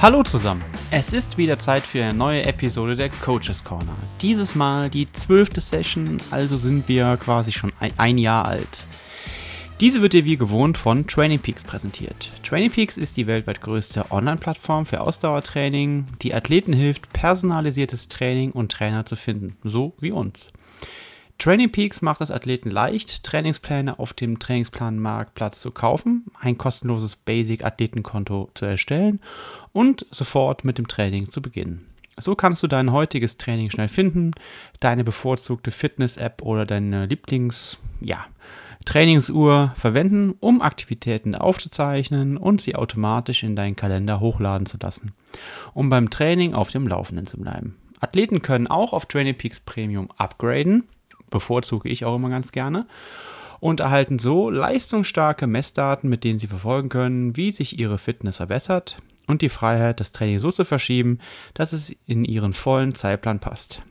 Hallo zusammen. Es ist wieder Zeit für eine neue Episode der Coaches Corner. Dieses Mal die zwölfte Session, also sind wir quasi schon ein Jahr alt. Diese wird dir wie gewohnt von Training Peaks präsentiert. Training Peaks ist die weltweit größte Online-Plattform für Ausdauertraining, die Athleten hilft, personalisiertes Training und Trainer zu finden, so wie uns. Training Peaks macht es Athleten leicht, Trainingspläne auf dem Trainingsplanmarktplatz zu kaufen, ein kostenloses Basic-Athletenkonto zu erstellen und sofort mit dem Training zu beginnen. So kannst du dein heutiges Training schnell finden, deine bevorzugte Fitness-App oder deine Lieblings-, ja, verwenden, um Aktivitäten aufzuzeichnen und sie automatisch in deinen Kalender hochladen zu lassen, um beim Training auf dem Laufenden zu bleiben. Athleten können auch auf Training Peaks Premium upgraden bevorzuge ich auch immer ganz gerne, und erhalten so leistungsstarke Messdaten, mit denen sie verfolgen können, wie sich ihre Fitness verbessert und die Freiheit, das Training so zu verschieben, dass es in ihren vollen Zeitplan passt.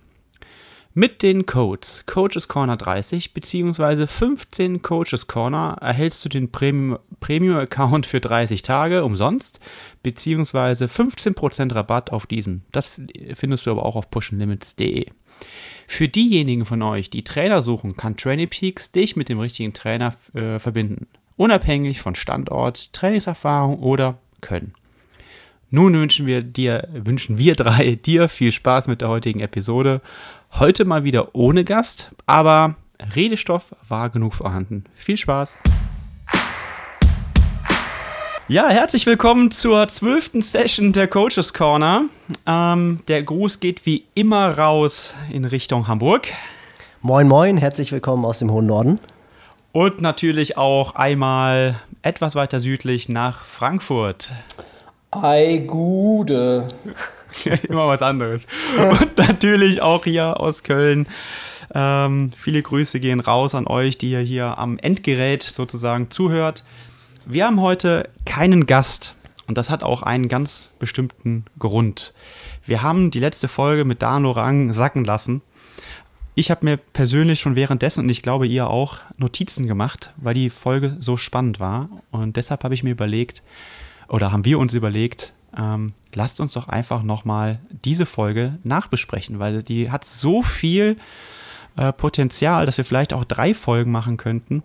Mit den Codes Coaches Corner 30 bzw. 15 Coaches Corner erhältst du den Premium-Account für 30 Tage umsonst bzw. 15% Rabatt auf diesen. Das findest du aber auch auf pushandlimits.de. Für diejenigen von euch, die Trainer suchen, kann Training Peaks dich mit dem richtigen Trainer äh, verbinden. Unabhängig von Standort, Trainingserfahrung oder Können. Nun wünschen wir dir, wünschen wir drei dir viel Spaß mit der heutigen Episode. Heute mal wieder ohne Gast, aber Redestoff war genug vorhanden. Viel Spaß! Ja, herzlich willkommen zur zwölften Session der Coaches Corner. Ähm, der Gruß geht wie immer raus in Richtung Hamburg. Moin, moin, herzlich willkommen aus dem hohen Norden. Und natürlich auch einmal etwas weiter südlich nach Frankfurt. Ei, Gude. immer was anderes. Und natürlich auch hier aus Köln. Ähm, viele Grüße gehen raus an euch, die ihr hier am Endgerät sozusagen zuhört. Wir haben heute keinen Gast und das hat auch einen ganz bestimmten Grund. Wir haben die letzte Folge mit Dan Lorang sacken lassen. Ich habe mir persönlich schon währenddessen und ich glaube ihr auch Notizen gemacht, weil die Folge so spannend war. Und deshalb habe ich mir überlegt, oder haben wir uns überlegt, ähm, lasst uns doch einfach nochmal diese Folge nachbesprechen, weil die hat so viel äh, Potenzial, dass wir vielleicht auch drei Folgen machen könnten.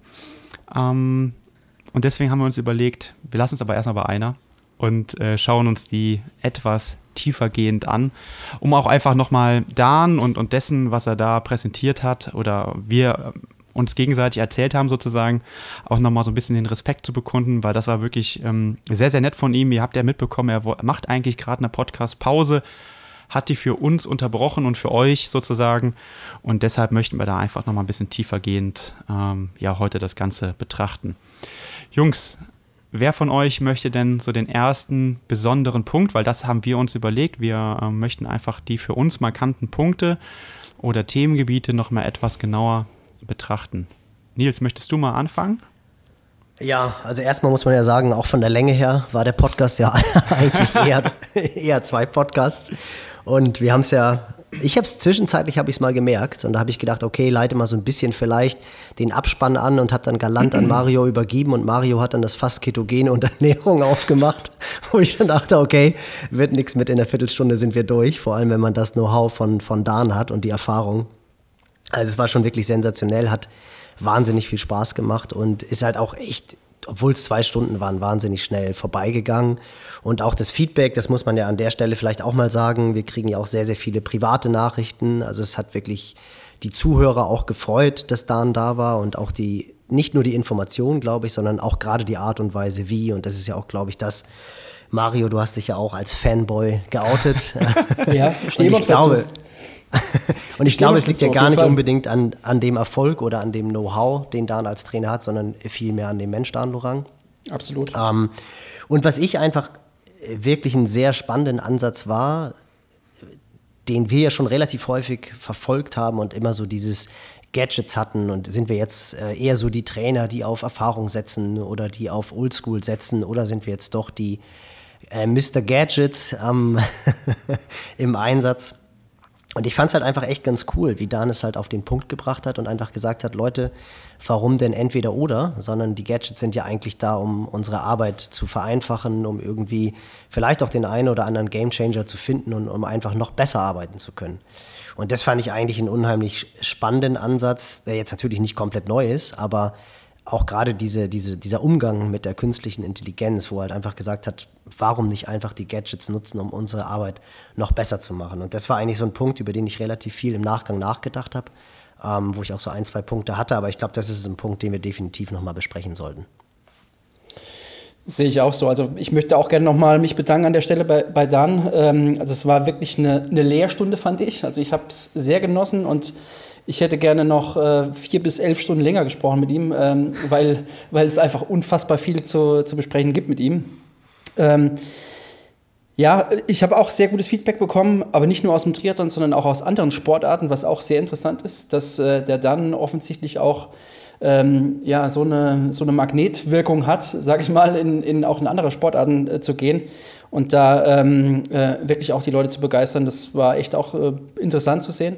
Ähm, und deswegen haben wir uns überlegt, wir lassen es aber erstmal bei einer und äh, schauen uns die etwas tiefergehend an, um auch einfach nochmal Dan und, und dessen, was er da präsentiert hat oder wir uns gegenseitig erzählt haben sozusagen, auch nochmal so ein bisschen den Respekt zu bekunden, weil das war wirklich ähm, sehr, sehr nett von ihm. Ihr habt ja mitbekommen, er macht eigentlich gerade eine Podcast-Pause, hat die für uns unterbrochen und für euch sozusagen. Und deshalb möchten wir da einfach nochmal ein bisschen tiefergehend ähm, ja, heute das Ganze betrachten. Jungs, wer von euch möchte denn so den ersten besonderen Punkt, weil das haben wir uns überlegt, wir äh, möchten einfach die für uns markanten Punkte oder Themengebiete nochmal etwas genauer betrachten. Nils, möchtest du mal anfangen? Ja, also erstmal muss man ja sagen, auch von der Länge her war der Podcast ja eigentlich eher, eher zwei Podcasts. Und wir haben es ja ich habe es zwischenzeitlich habe ich es mal gemerkt und da habe ich gedacht, okay, leite mal so ein bisschen vielleicht den Abspann an und habe dann galant an Mario übergeben und Mario hat dann das Fass Ketogene und Ernährung aufgemacht, wo ich dann dachte, okay, wird nichts mit in der Viertelstunde sind wir durch, vor allem wenn man das Know-how von von Dan hat und die Erfahrung. Also es war schon wirklich sensationell, hat wahnsinnig viel Spaß gemacht und ist halt auch echt obwohl es zwei Stunden waren, wahnsinnig schnell vorbeigegangen. Und auch das Feedback, das muss man ja an der Stelle vielleicht auch mal sagen. Wir kriegen ja auch sehr, sehr viele private Nachrichten. Also es hat wirklich die Zuhörer auch gefreut, dass Dan da war und auch die, nicht nur die Information, glaube ich, sondern auch gerade die Art und Weise, wie. Und das ist ja auch, glaube ich, das. Mario, du hast dich ja auch als Fanboy geoutet. ja, stehen ich glaube, dazu. und ich glaube, es liegt ja gar nicht Fall. unbedingt an, an dem Erfolg oder an dem Know-how, den Dan als Trainer hat, sondern vielmehr an dem Mensch Dan Lorang. Absolut. Ähm, und was ich einfach wirklich einen sehr spannenden Ansatz war, den wir ja schon relativ häufig verfolgt haben und immer so dieses Gadgets hatten und sind wir jetzt äh, eher so die Trainer, die auf Erfahrung setzen oder die auf Oldschool setzen oder sind wir jetzt doch die äh, Mr. Gadgets ähm, im Einsatz? Und ich fand es halt einfach echt ganz cool, wie Dan es halt auf den Punkt gebracht hat und einfach gesagt hat, Leute, warum denn entweder oder, sondern die Gadgets sind ja eigentlich da, um unsere Arbeit zu vereinfachen, um irgendwie vielleicht auch den einen oder anderen Gamechanger zu finden und um einfach noch besser arbeiten zu können. Und das fand ich eigentlich einen unheimlich spannenden Ansatz, der jetzt natürlich nicht komplett neu ist, aber auch gerade diese, diese, dieser Umgang mit der künstlichen Intelligenz, wo er halt einfach gesagt hat, warum nicht einfach die Gadgets nutzen, um unsere Arbeit noch besser zu machen. Und das war eigentlich so ein Punkt, über den ich relativ viel im Nachgang nachgedacht habe, ähm, wo ich auch so ein, zwei Punkte hatte. Aber ich glaube, das ist ein Punkt, den wir definitiv nochmal besprechen sollten. Sehe ich auch so. Also ich möchte auch gerne nochmal mich bedanken an der Stelle bei, bei Dan. Ähm, also es war wirklich eine, eine Lehrstunde, fand ich. Also ich habe es sehr genossen und ich hätte gerne noch äh, vier bis elf Stunden länger gesprochen mit ihm, ähm, weil, weil es einfach unfassbar viel zu, zu besprechen gibt mit ihm. Ähm, ja, ich habe auch sehr gutes Feedback bekommen, aber nicht nur aus dem Triathlon, sondern auch aus anderen Sportarten, was auch sehr interessant ist, dass äh, der dann offensichtlich auch ähm, ja, so, eine, so eine Magnetwirkung hat, sage ich mal, in, in auch in andere Sportarten äh, zu gehen und da ähm, äh, wirklich auch die Leute zu begeistern. Das war echt auch äh, interessant zu sehen.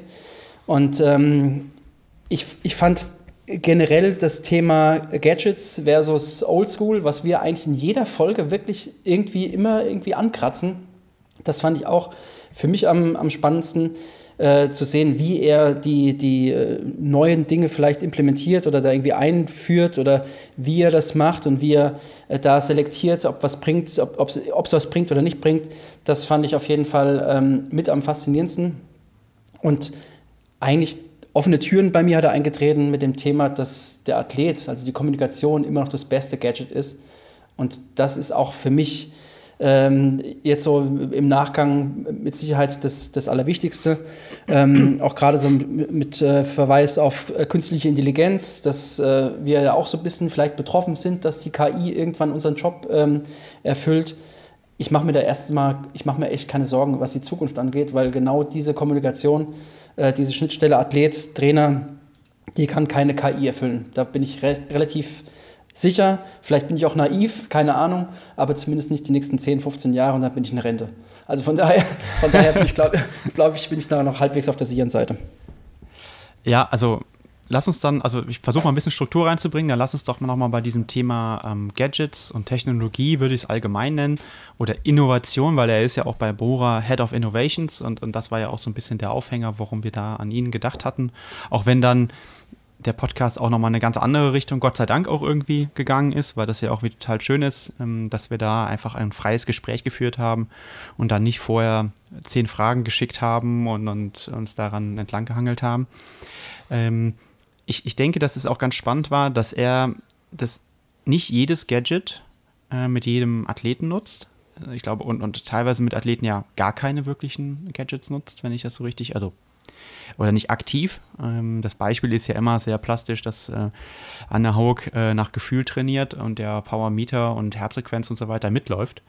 Und ähm, ich, ich fand generell das Thema Gadgets versus Oldschool, was wir eigentlich in jeder Folge wirklich irgendwie immer irgendwie ankratzen, das fand ich auch für mich am, am spannendsten äh, zu sehen, wie er die, die äh, neuen Dinge vielleicht implementiert oder da irgendwie einführt oder wie er das macht und wie er äh, da selektiert, ob was bringt, ob es was bringt oder nicht bringt. Das fand ich auf jeden Fall ähm, mit am faszinierendsten. Und eigentlich offene Türen bei mir hat er eingetreten mit dem Thema, dass der Athlet, also die Kommunikation immer noch das beste Gadget ist. Und das ist auch für mich ähm, jetzt so im Nachgang mit Sicherheit das, das Allerwichtigste. Ähm, auch gerade so mit äh, Verweis auf äh, künstliche Intelligenz, dass äh, wir ja auch so ein bisschen vielleicht betroffen sind, dass die KI irgendwann unseren Job ähm, erfüllt. Ich mache mir da erstmal, ich mache mir echt keine Sorgen, was die Zukunft angeht, weil genau diese Kommunikation äh, diese Schnittstelle Athlet, Trainer, die kann keine KI erfüllen. Da bin ich re relativ sicher. Vielleicht bin ich auch naiv, keine Ahnung, aber zumindest nicht die nächsten 10, 15 Jahre und dann bin ich in Rente. Also von daher, von daher bin ich, glaube glaub ich, bin ich noch halbwegs auf der sicheren Seite. Ja, also lass uns dann, also ich versuche mal ein bisschen Struktur reinzubringen, dann lass uns doch mal bei diesem Thema ähm, Gadgets und Technologie, würde ich es allgemein nennen, oder Innovation, weil er ist ja auch bei Bora Head of Innovations und, und das war ja auch so ein bisschen der Aufhänger, warum wir da an ihn gedacht hatten. Auch wenn dann der Podcast auch nochmal eine ganz andere Richtung, Gott sei Dank, auch irgendwie gegangen ist, weil das ja auch wie total schön ist, ähm, dass wir da einfach ein freies Gespräch geführt haben und dann nicht vorher zehn Fragen geschickt haben und, und uns daran entlang gehangelt haben. Ähm, ich, ich denke, dass es auch ganz spannend war, dass er das nicht jedes Gadget äh, mit jedem Athleten nutzt. Ich glaube, und, und teilweise mit Athleten ja gar keine wirklichen Gadgets nutzt, wenn ich das so richtig, also oder nicht aktiv. Ähm, das Beispiel ist ja immer sehr plastisch, dass äh, Anne Haug äh, nach Gefühl trainiert und der Power Meter und Herzfrequenz und so weiter mitläuft.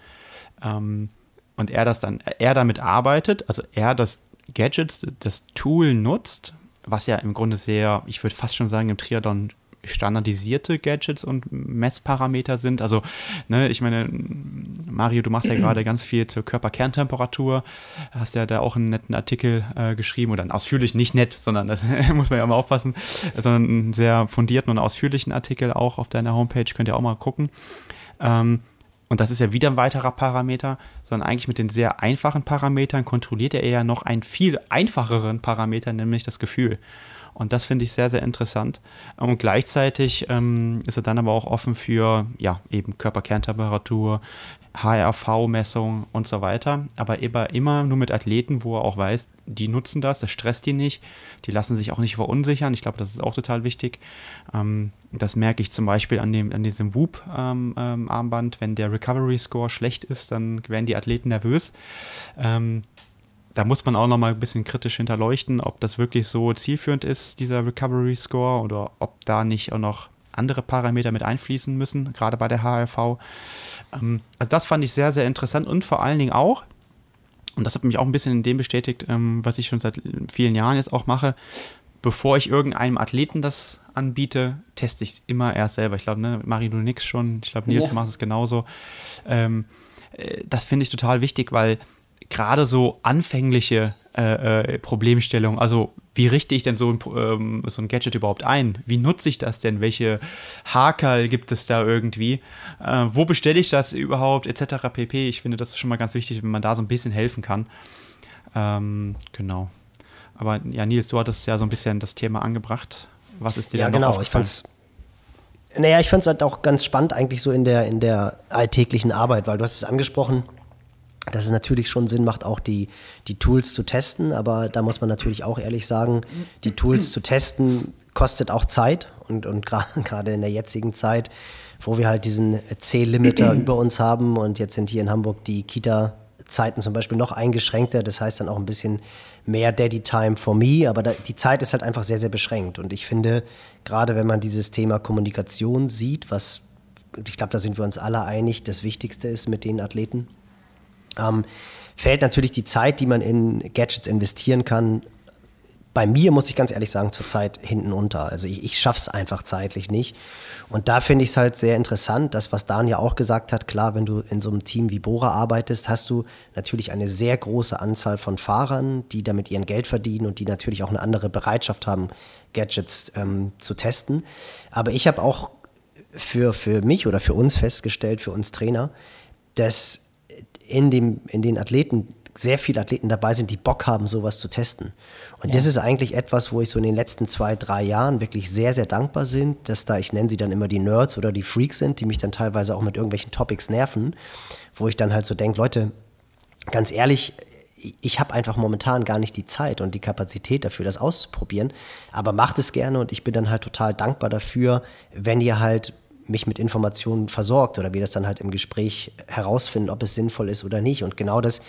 Ähm, und er das dann, er damit arbeitet, also er das Gadget, das Tool nutzt, was ja im Grunde sehr, ich würde fast schon sagen, im Triathlon standardisierte Gadgets und Messparameter sind. Also, ne, ich meine, Mario, du machst ja gerade ganz viel zur Körperkerntemperatur. Hast ja da auch einen netten Artikel äh, geschrieben oder einen ausführlichen, nicht nett, sondern das muss man ja immer aufpassen, sondern einen sehr fundierten und ausführlichen Artikel auch auf deiner Homepage. Könnt ihr auch mal gucken. Ähm, und das ist ja wieder ein weiterer Parameter, sondern eigentlich mit den sehr einfachen Parametern kontrolliert er ja noch einen viel einfacheren Parameter, nämlich das Gefühl. Und das finde ich sehr, sehr interessant. Und gleichzeitig ähm, ist er dann aber auch offen für, ja, eben Körperkerntemperatur, HRV-Messung und so weiter. Aber immer, immer nur mit Athleten, wo er auch weiß, die nutzen das, das stresst die nicht, die lassen sich auch nicht verunsichern. Ich glaube, das ist auch total wichtig. Ähm, das merke ich zum Beispiel an, dem, an diesem Whoop-Armband. Ähm, ähm, Wenn der Recovery-Score schlecht ist, dann werden die Athleten nervös. Ähm, da muss man auch noch mal ein bisschen kritisch hinterleuchten, ob das wirklich so zielführend ist, dieser Recovery Score, oder ob da nicht auch noch andere Parameter mit einfließen müssen, gerade bei der HRV. Ähm, also das fand ich sehr, sehr interessant und vor allen Dingen auch, und das hat mich auch ein bisschen in dem bestätigt, ähm, was ich schon seit vielen Jahren jetzt auch mache, bevor ich irgendeinem Athleten das anbiete, teste ich es immer erst selber. Ich glaube, ne, Marie, du nix schon, ich glaube, Nils, ja. du machst es genauso. Ähm, äh, das finde ich total wichtig, weil gerade so anfängliche äh, äh, Problemstellung. Also wie richte ich denn so ein, ähm, so ein Gadget überhaupt ein? Wie nutze ich das denn? Welche Hakel gibt es da irgendwie? Äh, wo bestelle ich das überhaupt? Etc. pp. Ich finde, das ist schon mal ganz wichtig, wenn man da so ein bisschen helfen kann. Ähm, genau. Aber ja, Nils, du hattest ja so ein bisschen das Thema angebracht. Was ist dir ja, da noch genau. Ich fand's, naja, ich fand es halt auch ganz spannend eigentlich so in der, in der alltäglichen Arbeit, weil du hast es angesprochen, dass es natürlich schon Sinn macht, auch die, die Tools zu testen, aber da muss man natürlich auch ehrlich sagen, die Tools zu testen kostet auch Zeit. Und, und gerade in der jetzigen Zeit, wo wir halt diesen C-Limiter über uns haben. Und jetzt sind hier in Hamburg die Kita-Zeiten zum Beispiel noch eingeschränkter, das heißt dann auch ein bisschen mehr Daddy-Time for me, aber da, die Zeit ist halt einfach sehr, sehr beschränkt. Und ich finde, gerade wenn man dieses Thema Kommunikation sieht, was ich glaube, da sind wir uns alle einig, das Wichtigste ist mit den Athleten, ähm, fällt natürlich die Zeit, die man in Gadgets investieren kann, bei mir, muss ich ganz ehrlich sagen, zurzeit hinten unter. Also ich, ich schaffe es einfach zeitlich nicht. Und da finde ich es halt sehr interessant, das, was Dan ja auch gesagt hat, klar, wenn du in so einem Team wie Bora arbeitest, hast du natürlich eine sehr große Anzahl von Fahrern, die damit ihren Geld verdienen und die natürlich auch eine andere Bereitschaft haben, Gadgets ähm, zu testen. Aber ich habe auch für, für mich oder für uns festgestellt, für uns Trainer, dass in, dem, in den Athleten sehr viele Athleten dabei sind, die Bock haben, sowas zu testen. Und ja. das ist eigentlich etwas, wo ich so in den letzten zwei, drei Jahren wirklich sehr, sehr dankbar bin, dass da, ich nenne sie dann immer die Nerds oder die Freaks sind, die mich dann teilweise auch mit irgendwelchen Topics nerven, wo ich dann halt so denke, Leute, ganz ehrlich, ich habe einfach momentan gar nicht die Zeit und die Kapazität dafür, das auszuprobieren. Aber macht es gerne und ich bin dann halt total dankbar dafür, wenn ihr halt mich mit Informationen versorgt oder wir das dann halt im Gespräch herausfinden, ob es sinnvoll ist oder nicht. Und genau das,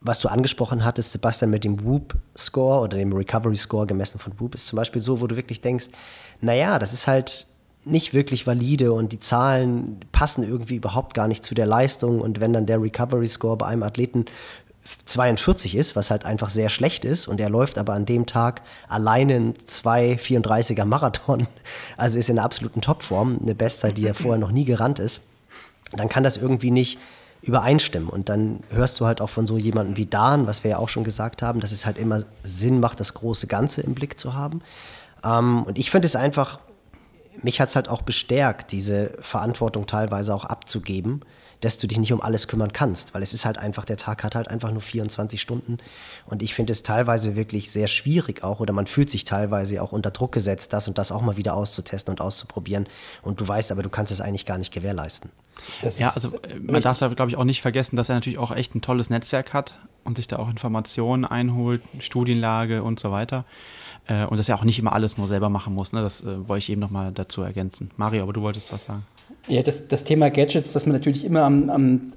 was du angesprochen hattest, Sebastian, mit dem Whoop-Score oder dem Recovery-Score gemessen von Whoop, ist zum Beispiel so, wo du wirklich denkst, naja, das ist halt nicht wirklich valide und die Zahlen passen irgendwie überhaupt gar nicht zu der Leistung. Und wenn dann der Recovery-Score bei einem Athleten 42 ist, was halt einfach sehr schlecht ist. Und er läuft aber an dem Tag alleine einen 2,34er Marathon, also ist in der absoluten Topform, eine Bestzeit, die er vorher noch nie gerannt ist, dann kann das irgendwie nicht übereinstimmen. Und dann hörst du halt auch von so jemandem wie Dan, was wir ja auch schon gesagt haben, dass es halt immer Sinn macht, das große Ganze im Blick zu haben. Ähm, und ich finde es einfach, mich hat es halt auch bestärkt, diese Verantwortung teilweise auch abzugeben dass du dich nicht um alles kümmern kannst, weil es ist halt einfach, der Tag hat halt einfach nur 24 Stunden und ich finde es teilweise wirklich sehr schwierig auch oder man fühlt sich teilweise auch unter Druck gesetzt, das und das auch mal wieder auszutesten und auszuprobieren und du weißt aber, du kannst es eigentlich gar nicht gewährleisten. Das ja, also man darf da glaube ich auch nicht vergessen, dass er natürlich auch echt ein tolles Netzwerk hat und sich da auch Informationen einholt, Studienlage und so weiter. Äh, und dass er auch nicht immer alles nur selber machen muss. Ne? Das äh, wollte ich eben nochmal dazu ergänzen. Mario, aber du wolltest was sagen. Ja, das, das Thema Gadgets, dass man natürlich immer am, am,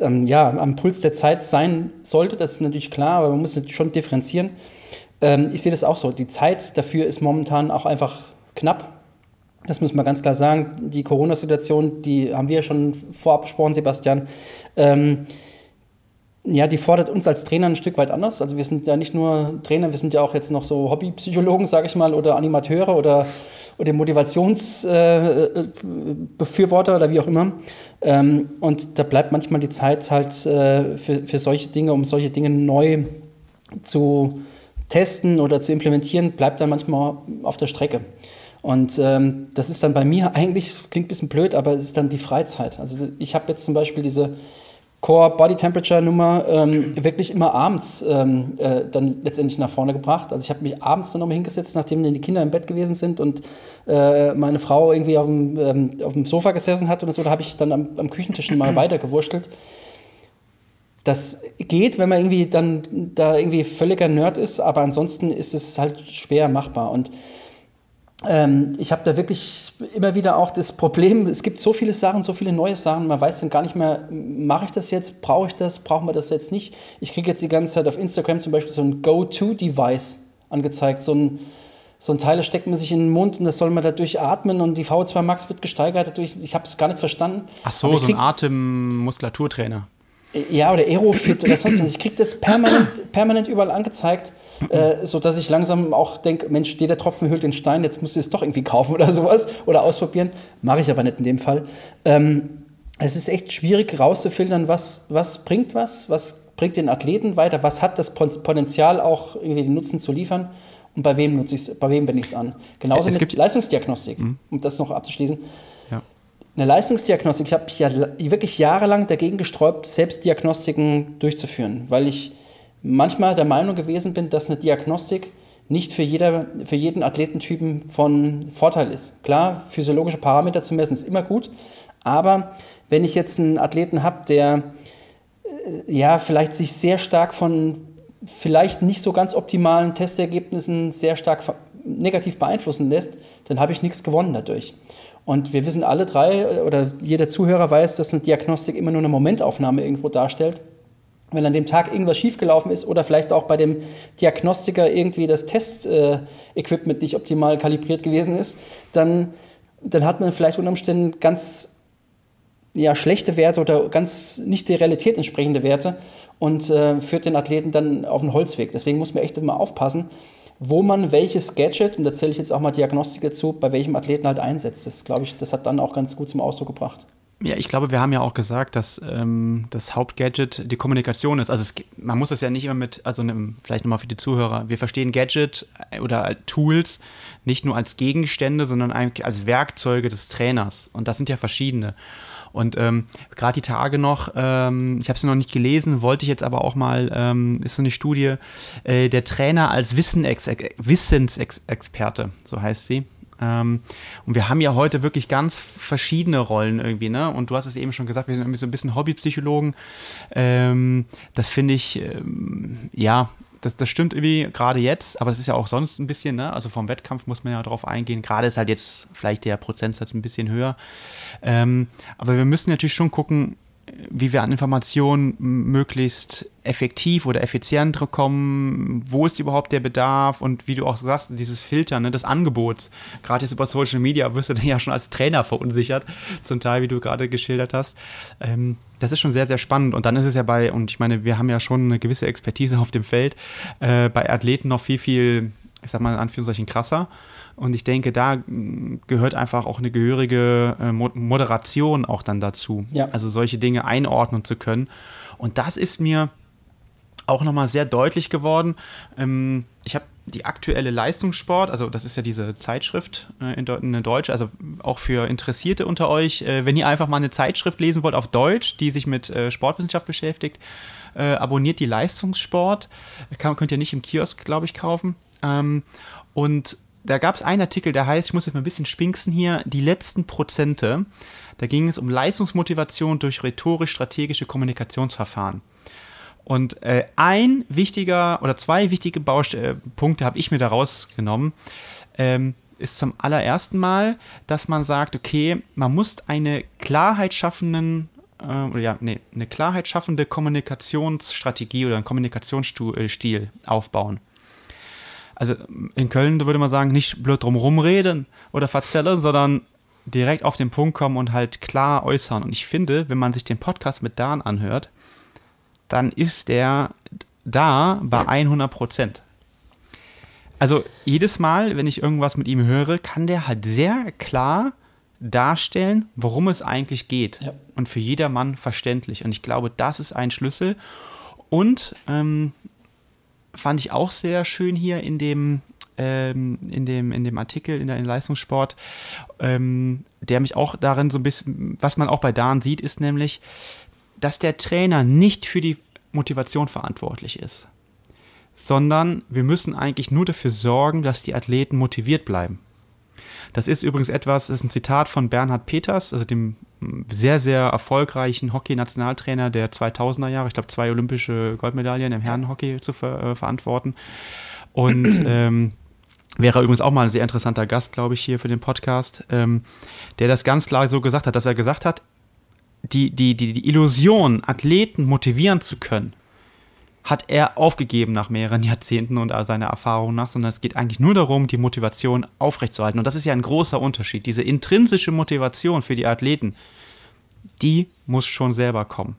am, ja, am Puls der Zeit sein sollte, das ist natürlich klar, aber man muss schon differenzieren. Ähm, ich sehe das auch so. Die Zeit dafür ist momentan auch einfach knapp. Das muss man ganz klar sagen. Die Corona-Situation, die haben wir ja schon vorab besprochen, Sebastian. Ähm, ja, die fordert uns als Trainer ein Stück weit anders. Also wir sind ja nicht nur Trainer, wir sind ja auch jetzt noch so Hobbypsychologen, sage ich mal, oder Animateure oder oder Motivationsbefürworter äh, oder wie auch immer. Ähm, und da bleibt manchmal die Zeit halt äh, für, für solche Dinge, um solche Dinge neu zu testen oder zu implementieren, bleibt dann manchmal auf der Strecke. Und ähm, das ist dann bei mir eigentlich, klingt ein bisschen blöd, aber es ist dann die Freizeit. Also ich habe jetzt zum Beispiel diese Core Body Temperature Nummer ähm, wirklich immer abends ähm, äh, dann letztendlich nach vorne gebracht. Also ich habe mich abends dann nochmal hingesetzt, nachdem die Kinder im Bett gewesen sind und äh, meine Frau irgendwie auf dem, ähm, auf dem Sofa gesessen hat und so, da habe ich dann am, am Küchentisch mal weitergewurschtelt. Das geht, wenn man irgendwie dann da irgendwie völliger Nerd ist, aber ansonsten ist es halt schwer machbar und ähm, ich habe da wirklich immer wieder auch das Problem, es gibt so viele Sachen, so viele neue Sachen, man weiß dann gar nicht mehr, mache ich das jetzt, brauche ich das, brauchen wir das jetzt nicht. Ich kriege jetzt die ganze Zeit auf Instagram zum Beispiel so ein Go-To-Device angezeigt, so ein, so ein Teil, das steckt man sich in den Mund und das soll man dadurch atmen und die VO2 Max wird gesteigert dadurch. Ich habe es gar nicht verstanden. Ach so, so ein Atemmuskulaturtrainer. Ja, oder Aerofit oder sonst was. Ich kriege das permanent, permanent überall angezeigt, äh, sodass ich langsam auch denke, Mensch, der Tropfen hüllt den Stein, jetzt muss ich es doch irgendwie kaufen oder sowas oder ausprobieren. Mache ich aber nicht in dem Fall. Ähm, es ist echt schwierig rauszufiltern, was, was bringt was, was bringt den Athleten weiter, was hat das Potenzial auch irgendwie den Nutzen zu liefern und bei wem nutze ich bei wem wende ich es an. Genauso Es mit gibt- Leistungsdiagnostik, Mhm. um das noch abzuschließen. Ja. Eine Leistungsdiagnostik, ich habe ja wirklich jahrelang dagegen gesträubt, Selbstdiagnostiken durchzuführen, weil ich manchmal der Meinung gewesen bin, dass eine Diagnostik nicht für, jeder, für jeden Athletentypen von Vorteil ist. Klar, physiologische Parameter zu messen ist immer gut, aber wenn ich jetzt einen Athleten habe, der äh, ja vielleicht sich sehr stark von vielleicht nicht so ganz optimalen Testergebnissen sehr stark negativ beeinflussen lässt, dann habe ich nichts gewonnen dadurch. Und wir wissen alle drei, äh, oder jeder Zuhörer weiß, dass eine Diagnostik immer nur eine Momentaufnahme irgendwo darstellt. Wenn an dem Tag irgendwas schiefgelaufen ist oder vielleicht auch bei dem Diagnostiker irgendwie das Test-Equipment nicht optimal kalibriert gewesen ist, dann, dann hat man vielleicht unter Umständen ganz ja, schlechte Werte oder ganz nicht der Realität entsprechende Werte und äh, führt den Athleten dann auf den Holzweg. Deswegen muss man echt immer aufpassen, wo man welches Gadget, und da zähle ich jetzt auch mal Diagnostik dazu, bei welchem Athleten halt einsetzt. Das glaube ich, das hat dann auch ganz gut zum Ausdruck gebracht. Ja, ich glaube, wir haben ja auch gesagt, dass ähm, das Hauptgadget die Kommunikation ist. Also es, man muss es ja nicht immer mit, also ne, vielleicht nochmal für die Zuhörer, wir verstehen Gadget äh, oder Tools nicht nur als Gegenstände, sondern eigentlich als Werkzeuge des Trainers. Und das sind ja verschiedene. Und ähm, gerade die Tage noch, ähm, ich habe sie noch nicht gelesen, wollte ich jetzt aber auch mal, ähm, ist so eine Studie, äh, der Trainer als Wissenex Wissensexperte, so heißt sie. Ähm, und wir haben ja heute wirklich ganz verschiedene Rollen irgendwie, ne? Und du hast es eben schon gesagt, wir sind irgendwie so ein bisschen Hobbypsychologen. Ähm, das finde ich, ähm, ja, das, das stimmt irgendwie gerade jetzt, aber das ist ja auch sonst ein bisschen, ne? Also vom Wettkampf muss man ja drauf eingehen. Gerade ist halt jetzt vielleicht der Prozentsatz ein bisschen höher. Ähm, aber wir müssen natürlich schon gucken, wie wir an Informationen möglichst effektiv oder effizient kommen, wo ist überhaupt der Bedarf und wie du auch sagst, dieses Filtern ne, des Angebots. Gerade jetzt über Social Media wirst du dann ja schon als Trainer verunsichert, zum Teil, wie du gerade geschildert hast. Ähm, das ist schon sehr, sehr spannend. Und dann ist es ja bei, und ich meine, wir haben ja schon eine gewisse Expertise auf dem Feld, äh, bei Athleten noch viel, viel, ich sag mal in Anführungszeichen, krasser. Und ich denke, da mh, gehört einfach auch eine gehörige äh, Mo- Moderation auch dann dazu. Ja. Also solche Dinge einordnen zu können. Und das ist mir auch nochmal sehr deutlich geworden. Ähm, ich habe die aktuelle Leistungssport, also das ist ja diese Zeitschrift äh, in, Deu- eine deutsche, also auch für Interessierte unter euch, äh, wenn ihr einfach mal eine Zeitschrift lesen wollt auf Deutsch, die sich mit Sportwissenschaft beschäftigt, abonniert die Leistungssport. Kann, könnt ihr nicht im Kiosk, glaube ich, kaufen. Ähm, und da gab es einen Artikel, der heißt, ich muss jetzt mal ein bisschen spinksen hier, die letzten Prozente. Da ging es um Leistungsmotivation durch rhetorisch-strategische Kommunikationsverfahren. Und äh, ein wichtiger oder zwei wichtige Baust äh, Punkte habe ich mir da rausgenommen. Ähm, ist zum allerersten Mal, dass man sagt, okay, man muss eine Klarheit schaffenden äh, ja, nee, eine Klarheit schaffende Kommunikationsstrategie oder einen Kommunikationsstil aufbauen. Also in Köln würde man sagen, nicht blöd drum reden oder verzellen, sondern direkt auf den Punkt kommen und halt klar äußern. Und ich finde, wenn man sich den Podcast mit Dan anhört, dann ist der da bei 100 Prozent. Also jedes Mal, wenn ich irgendwas mit ihm höre, kann der halt sehr klar darstellen, worum es eigentlich geht. Ja. Und für jedermann verständlich. Und ich glaube, das ist ein Schlüssel. Und ähm, fand ich auch sehr schön hier in dem, ähm, in dem, in dem Artikel in der in Leistungssport, ähm, der mich auch darin so ein bisschen, was man auch bei Dan sieht, ist nämlich, dass der Trainer nicht für die Motivation verantwortlich ist, sondern wir müssen eigentlich nur dafür sorgen, dass die Athleten motiviert bleiben. Das ist übrigens etwas, das ist ein Zitat von Bernhard Peters, also dem sehr, sehr erfolgreichen Hockey-Nationaltrainer der 2000er Jahre. Ich glaube, zwei olympische Goldmedaillen im Herrenhockey zu ver äh, verantworten. Und ähm, wäre übrigens auch mal ein sehr interessanter Gast, glaube ich, hier für den Podcast, ähm, der das ganz klar so gesagt hat, dass er gesagt hat, die, die, die, die Illusion, Athleten motivieren zu können, hat er aufgegeben nach mehreren Jahrzehnten und seiner Erfahrung nach, sondern es geht eigentlich nur darum, die Motivation aufrechtzuerhalten. Und das ist ja ein großer Unterschied. Diese intrinsische Motivation für die Athleten, die muss schon selber kommen.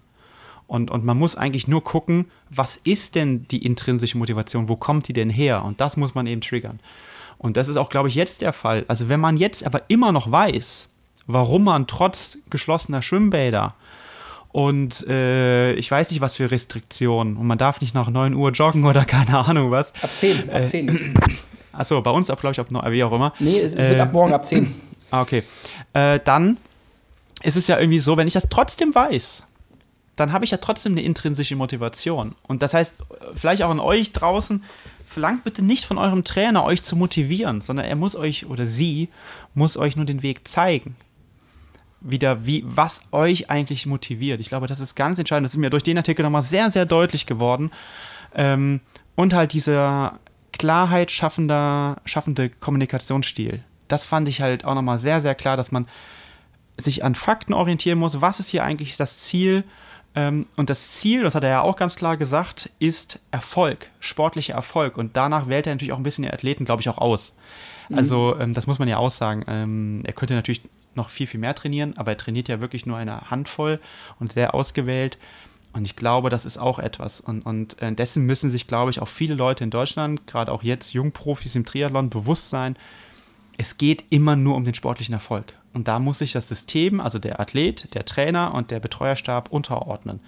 Und, und man muss eigentlich nur gucken, was ist denn die intrinsische Motivation, wo kommt die denn her? Und das muss man eben triggern. Und das ist auch, glaube ich, jetzt der Fall. Also wenn man jetzt aber immer noch weiß, warum man trotz geschlossener Schwimmbäder und äh, ich weiß nicht, was für Restriktionen. Und man darf nicht nach 9 Uhr joggen oder keine Ahnung was. Ab 10, ab 10 jetzt. Achso, bei uns ab, glaube ich, ab 9, wie auch immer. Nee, es wird ab morgen ab 10. Ah, okay. Äh, dann ist es ja irgendwie so, wenn ich das trotzdem weiß, dann habe ich ja trotzdem eine intrinsische Motivation. Und das heißt, vielleicht auch an euch draußen, verlangt bitte nicht von eurem Trainer, euch zu motivieren, sondern er muss euch oder sie muss euch nur den Weg zeigen. Wieder, wie, was euch eigentlich motiviert. Ich glaube, das ist ganz entscheidend. Das ist mir durch den Artikel nochmal sehr, sehr deutlich geworden. Ähm, und halt dieser Klarheit schaffender, schaffende Kommunikationsstil. Das fand ich halt auch nochmal sehr, sehr klar, dass man sich an Fakten orientieren muss. Was ist hier eigentlich das Ziel? Ähm, und das Ziel, das hat er ja auch ganz klar gesagt, ist Erfolg, sportlicher Erfolg. Und danach wählt er natürlich auch ein bisschen den Athleten, glaube ich, auch aus. Mhm. Also, ähm, das muss man ja auch sagen. Ähm, er könnte natürlich noch viel, viel mehr trainieren, aber er trainiert ja wirklich nur eine Handvoll und sehr ausgewählt. Und ich glaube, das ist auch etwas. Und, und äh, dessen müssen sich, glaube ich, auch viele Leute in Deutschland, gerade auch jetzt Jungprofis im Triathlon, bewusst sein. Es geht immer nur um den sportlichen Erfolg. Und da muss sich das System, also der Athlet, der Trainer und der Betreuerstab unterordnen.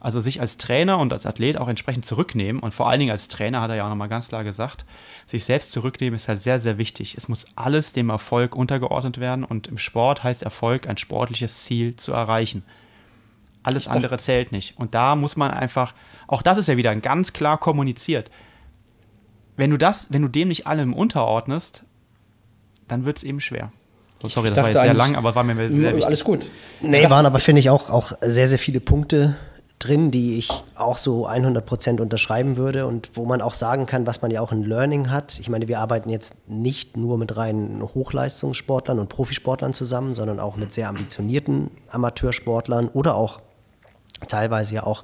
Also sich als Trainer und als Athlet auch entsprechend zurücknehmen. Und vor allen Dingen als Trainer hat er ja auch nochmal ganz klar gesagt, sich selbst zurücknehmen ist halt sehr, sehr wichtig. Es muss alles dem Erfolg untergeordnet werden. Und im Sport heißt Erfolg, ein sportliches Ziel zu erreichen. Alles andere zählt nicht. Und da muss man einfach, auch das ist ja wieder ganz klar kommuniziert. Wenn du das, wenn du dem nicht allem unterordnest, dann wird es eben schwer. So, sorry, das war jetzt sehr lang, aber war mir sehr wichtig. Alles gut. Nee, waren aber, finde ich, auch, auch sehr, sehr viele Punkte drin, die ich auch so 100% unterschreiben würde und wo man auch sagen kann, was man ja auch in Learning hat. Ich meine, wir arbeiten jetzt nicht nur mit reinen Hochleistungssportlern und Profisportlern zusammen, sondern auch mit sehr ambitionierten Amateursportlern oder auch teilweise ja auch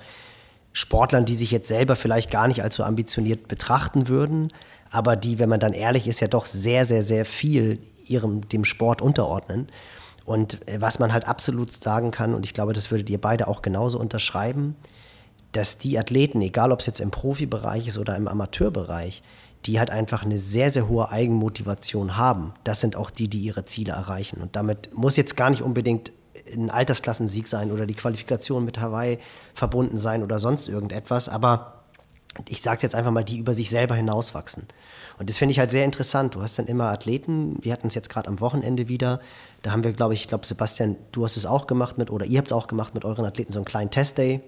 Sportlern, die sich jetzt selber vielleicht gar nicht als so ambitioniert betrachten würden, aber die, wenn man dann ehrlich ist, ja doch sehr, sehr, sehr viel ihrem, dem Sport unterordnen. Und äh, was man halt absolut sagen kann, und ich glaube, das würdet ihr beide auch genauso unterschreiben, dass die Athleten, egal ob es jetzt im Profibereich ist oder im Amateurbereich, die halt einfach eine sehr, sehr hohe Eigenmotivation haben. Das sind auch die, die ihre Ziele erreichen. Und damit muss jetzt gar nicht unbedingt ein Altersklassensieg sein oder die Qualifikation mit Hawaii verbunden sein oder sonst irgendetwas, aber ich sage es jetzt einfach mal, die über sich selber hinauswachsen. Und das finde ich halt sehr interessant. Du hast dann immer Athleten, wir hatten es jetzt gerade am Wochenende wieder, da haben wir, glaube ich, ich glaube, Sebastian, du hast es auch gemacht mit, oder ihr habt es auch gemacht mit euren Athleten, so einen kleinen Testday.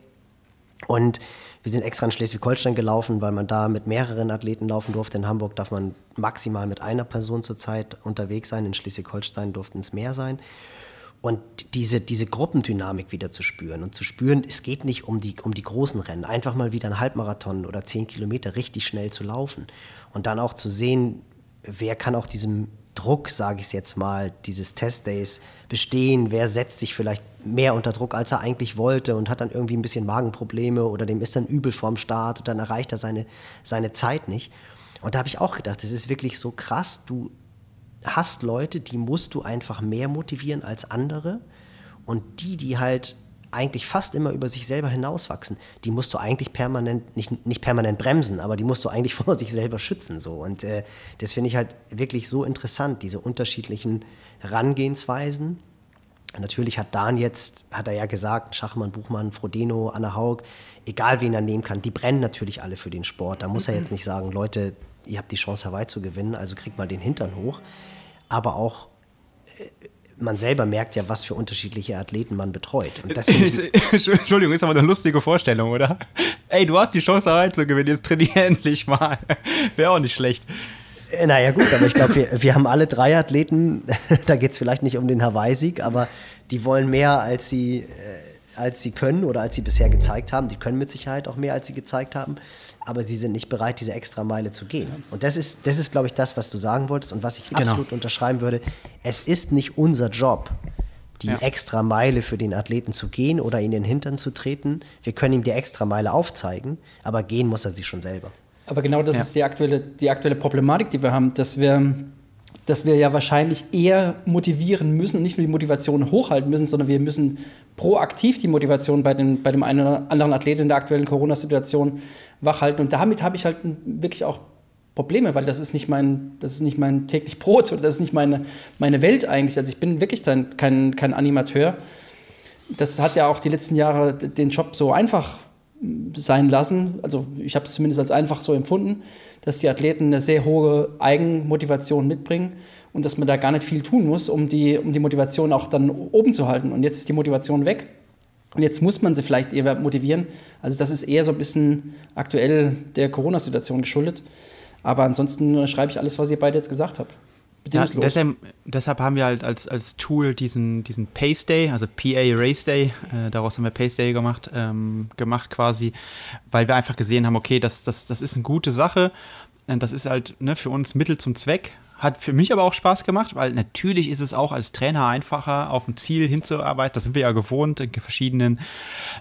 Und wir sind extra in Schleswig-Holstein gelaufen, weil man da mit mehreren Athleten laufen durfte. In Hamburg darf man maximal mit einer Person zurzeit unterwegs sein. In Schleswig-Holstein durften es mehr sein und diese, diese Gruppendynamik wieder zu spüren und zu spüren, es geht nicht um die, um die großen Rennen, einfach mal wieder einen Halbmarathon oder zehn Kilometer richtig schnell zu laufen und dann auch zu sehen, wer kann auch diesem Druck, sage ich es jetzt mal, dieses Testdays bestehen, wer setzt sich vielleicht mehr unter Druck, als er eigentlich wollte und hat dann irgendwie ein bisschen Magenprobleme oder dem ist dann übel vorm Start und dann erreicht er seine, seine Zeit nicht. Und da habe ich auch gedacht, das ist wirklich so krass, du hast Leute, die musst du einfach mehr motivieren als andere. Und die, die halt eigentlich fast immer über sich selber hinauswachsen, die musst du eigentlich permanent, nicht, nicht permanent bremsen, aber die musst du eigentlich vor sich selber schützen. So. Und äh, das finde ich halt wirklich so interessant, diese unterschiedlichen Herangehensweisen. Natürlich hat Dan jetzt, hat er ja gesagt, Schachmann, Buchmann, Frodeno, Anna Haug, egal wen er nehmen kann, die brennen natürlich alle für den Sport. Da muss er jetzt nicht sagen, Leute, ihr habt die Chance Hawaii zu gewinnen, also kriegt mal den Hintern hoch. Aber auch äh, man selber merkt ja, was für unterschiedliche Athleten man betreut. Entschuldigung, ist aber eine lustige Vorstellung, oder? Ey, du hast die Chance Hawaii zu gewinnen, jetzt trainier endlich mal. Wäre auch nicht schlecht. Äh, naja, gut, aber ich glaube, wir, wir haben alle drei Athleten, da geht es vielleicht nicht um den Hawaii-Sieg, aber die wollen mehr, als sie, äh, als sie können oder als sie bisher gezeigt haben. Die können mit Sicherheit auch mehr, als sie gezeigt haben aber sie sind nicht bereit, diese extra Meile zu gehen. Und das ist, das ist glaube ich, das, was du sagen wolltest und was ich genau. absolut unterschreiben würde. Es ist nicht unser Job, die ja. extra Meile für den Athleten zu gehen oder ihn in den Hintern zu treten. Wir können ihm die extra Meile aufzeigen, aber gehen muss er sie schon selber. Aber genau das ja. ist die aktuelle, die aktuelle Problematik, die wir haben, dass wir dass wir ja wahrscheinlich eher motivieren müssen, nicht nur die Motivation hochhalten müssen, sondern wir müssen proaktiv die Motivation bei, den, bei dem einen oder anderen Athleten in der aktuellen Corona-Situation wachhalten. Und damit habe ich halt wirklich auch Probleme, weil das ist nicht mein, das ist nicht mein täglich Brot oder das ist nicht meine, meine Welt eigentlich. Also ich bin wirklich dann kein, kein Animateur. das hat ja auch die letzten Jahre den Job so einfach sein lassen. Also ich habe es zumindest als einfach so empfunden, dass die Athleten eine sehr hohe Eigenmotivation mitbringen und dass man da gar nicht viel tun muss, um die, um die Motivation auch dann oben zu halten. Und jetzt ist die Motivation weg. Und jetzt muss man sie vielleicht eher motivieren. Also das ist eher so ein bisschen aktuell der Corona-Situation geschuldet. Aber ansonsten schreibe ich alles, was ihr beide jetzt gesagt habt. Ja, deshalb, deshalb, haben wir halt als, als Tool diesen, diesen Pace Day, also PA Race Day, äh, daraus haben wir Pace Day gemacht, ähm, gemacht quasi, weil wir einfach gesehen haben, okay, das, das, das ist eine gute Sache. Das ist halt ne, für uns Mittel zum Zweck. Hat für mich aber auch Spaß gemacht, weil natürlich ist es auch als Trainer einfacher, auf ein Ziel hinzuarbeiten. Da sind wir ja gewohnt, in verschiedenen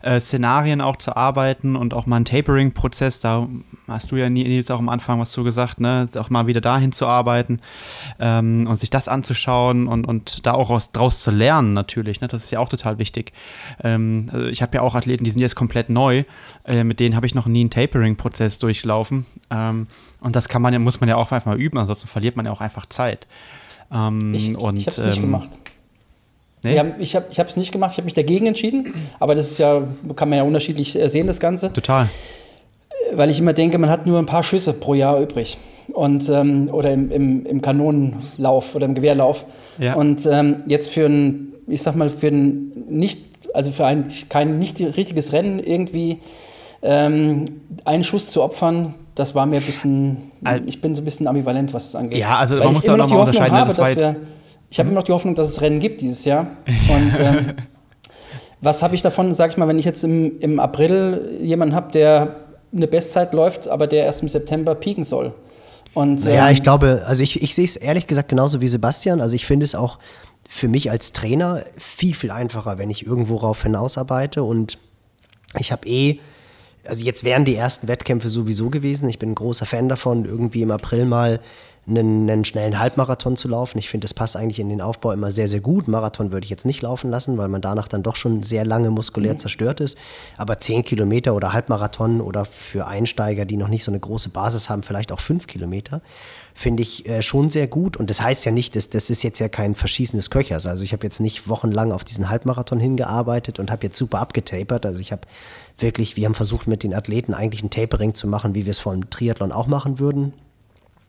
äh, Szenarien auch zu arbeiten und auch mal einen Tapering-Prozess. Da hast du ja, Nils, auch am Anfang was zu gesagt, ne? auch mal wieder dahin zu arbeiten ähm, und sich das anzuschauen und, und da auch aus, draus zu lernen, natürlich. Ne? Das ist ja auch total wichtig. Ähm, also ich habe ja auch Athleten, die sind jetzt komplett neu. Äh, mit denen habe ich noch nie einen Tapering-Prozess durchlaufen. Ähm, und das kann man ja, muss man ja auch einfach mal üben, ansonsten verliert man ja auch einfach Zeit. Ähm, ich ich habe es nicht ähm, gemacht. Nee? Haben, ich habe es nicht gemacht, ich habe mich dagegen entschieden, aber das ist ja, kann man ja unterschiedlich äh, sehen, das Ganze. Total. Weil ich immer denke, man hat nur ein paar Schüsse pro Jahr übrig. Und, ähm, oder im, im, im, Kanonenlauf oder im Gewehrlauf. Ja. Und ähm, jetzt für ein, ich sag mal, für ein nicht, also für ein kein nicht richtiges Rennen irgendwie ähm, einen Schuss zu opfern, das war mir ein bisschen, ich bin so ein bisschen ambivalent, was es angeht. Ja, also man muss ja noch mal unterscheiden. Habe, das wir, ich habe immer noch die Hoffnung, dass es Rennen gibt dieses Jahr. Und ähm, was habe ich davon, sag ich mal, wenn ich jetzt im, im April jemanden habe, der eine Bestzeit läuft, aber der erst im September pieken soll? Und, ähm, ja, ich glaube, also ich, ich sehe es ehrlich gesagt genauso wie Sebastian. Also ich finde es auch für mich als Trainer viel, viel einfacher, wenn ich irgendwo rauf hinausarbeite und ich habe eh also jetzt wären die ersten Wettkämpfe sowieso gewesen. Ich bin ein großer Fan davon, irgendwie im April mal einen, einen schnellen Halbmarathon zu laufen. Ich finde, das passt eigentlich in den Aufbau immer sehr, sehr gut. Marathon würde ich jetzt nicht laufen lassen, weil man danach dann doch schon sehr lange muskulär mhm. zerstört ist. Aber 10 Kilometer oder Halbmarathon oder für Einsteiger, die noch nicht so eine große Basis haben, vielleicht auch 5 Kilometer, finde ich äh, schon sehr gut. Und das heißt ja nicht, dass das ist jetzt ja kein Verschießen des Köchers. Also ich habe jetzt nicht wochenlang auf diesen Halbmarathon hingearbeitet und habe jetzt super abgetapert. Also ich habe wirklich, wir haben versucht mit den Athleten eigentlich ein Tapering zu machen, wie wir es vor dem Triathlon auch machen würden.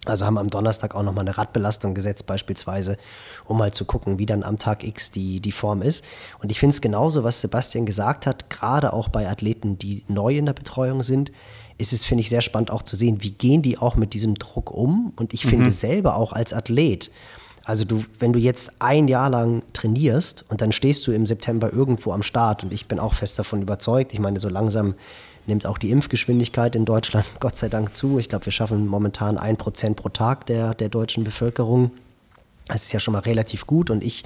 Also haben am Donnerstag auch nochmal eine Radbelastung gesetzt beispielsweise, um mal zu gucken, wie dann am Tag X die, die Form ist. Und ich finde es genauso, was Sebastian gesagt hat, gerade auch bei Athleten, die neu in der Betreuung sind, ist es, finde ich, sehr spannend auch zu sehen, wie gehen die auch mit diesem Druck um. Und ich mhm. finde selber auch als Athlet, also du, wenn du jetzt ein Jahr lang trainierst und dann stehst du im September irgendwo am Start und ich bin auch fest davon überzeugt, ich meine, so langsam nimmt auch die Impfgeschwindigkeit in Deutschland Gott sei Dank zu. Ich glaube, wir schaffen momentan ein Prozent pro Tag der, der deutschen Bevölkerung. Das ist ja schon mal relativ gut und ich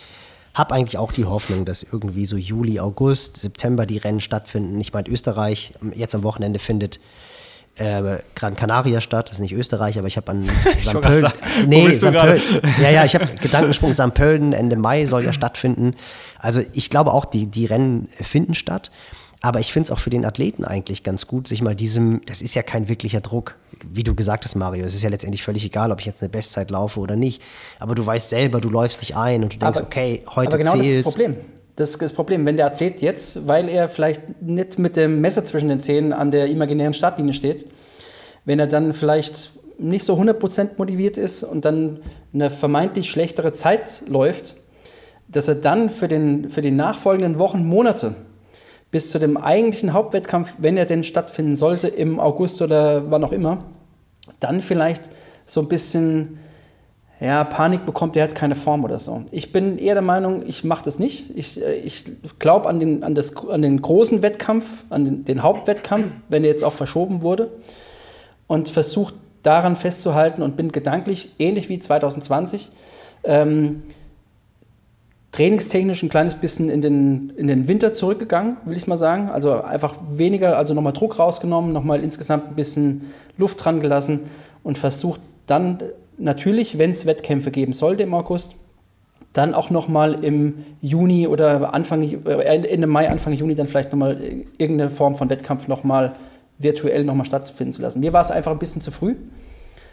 habe eigentlich auch die Hoffnung, dass irgendwie so Juli, August, September die Rennen stattfinden. Ich meine, Österreich jetzt am Wochenende findet äh, Gran Canaria statt, das ist nicht Österreich, aber ich habe an St. Pölten. Nee, St. Pölten. Ja, ja, ich habe Gedankensprung St. Pölten, Ende Mai soll ja stattfinden. Also ich glaube auch, die, die Rennen finden statt. Aber ich finde es auch für den Athleten eigentlich ganz gut, sich mal diesem, das ist ja kein wirklicher Druck, wie du gesagt hast, Mario. Es ist ja letztendlich völlig egal, ob ich jetzt eine Bestzeit laufe oder nicht. Aber du weißt selber, du läufst dich ein und du denkst, aber, okay, heute aber genau zählst. das ist das Problem. Das ist das Problem. Wenn der Athlet jetzt, weil er vielleicht nicht mit dem Messer zwischen den Zähnen an der imaginären Startlinie steht, wenn er dann vielleicht nicht so 100% motiviert ist und dann eine vermeintlich schlechtere Zeit läuft, dass er dann für, den, für die nachfolgenden Wochen, Monate bis zu dem eigentlichen Hauptwettkampf, wenn er denn stattfinden sollte, im August oder wann auch immer, dann vielleicht so ein bisschen ja, Panik bekommt, der hat keine Form oder so. Ich bin eher der Meinung, ich mache das nicht. Ich, äh, ich glaube an den, an, an den großen Wettkampf, an den, den Hauptwettkampf, wenn er jetzt auch verschoben wurde und versuche daran festzuhalten und bin gedanklich, ähnlich wie 2020, ähm, trainingstechnisch ein kleines bisschen in den, in den Winter zurückgegangen, will ich mal sagen. Also einfach weniger, also nochmal Druck rausgenommen, nochmal insgesamt ein bisschen Luft dran gelassen und versucht dann natürlich, wenn es Wettkämpfe geben sollte im August, dann auch nochmal im Juni oder Anfang, äh, Ende Mai, Anfang Juni dann vielleicht nochmal irgendeine Form von Wettkampf nochmal virtuell nochmal stattfinden zu lassen. Mir war es einfach ein bisschen zu früh.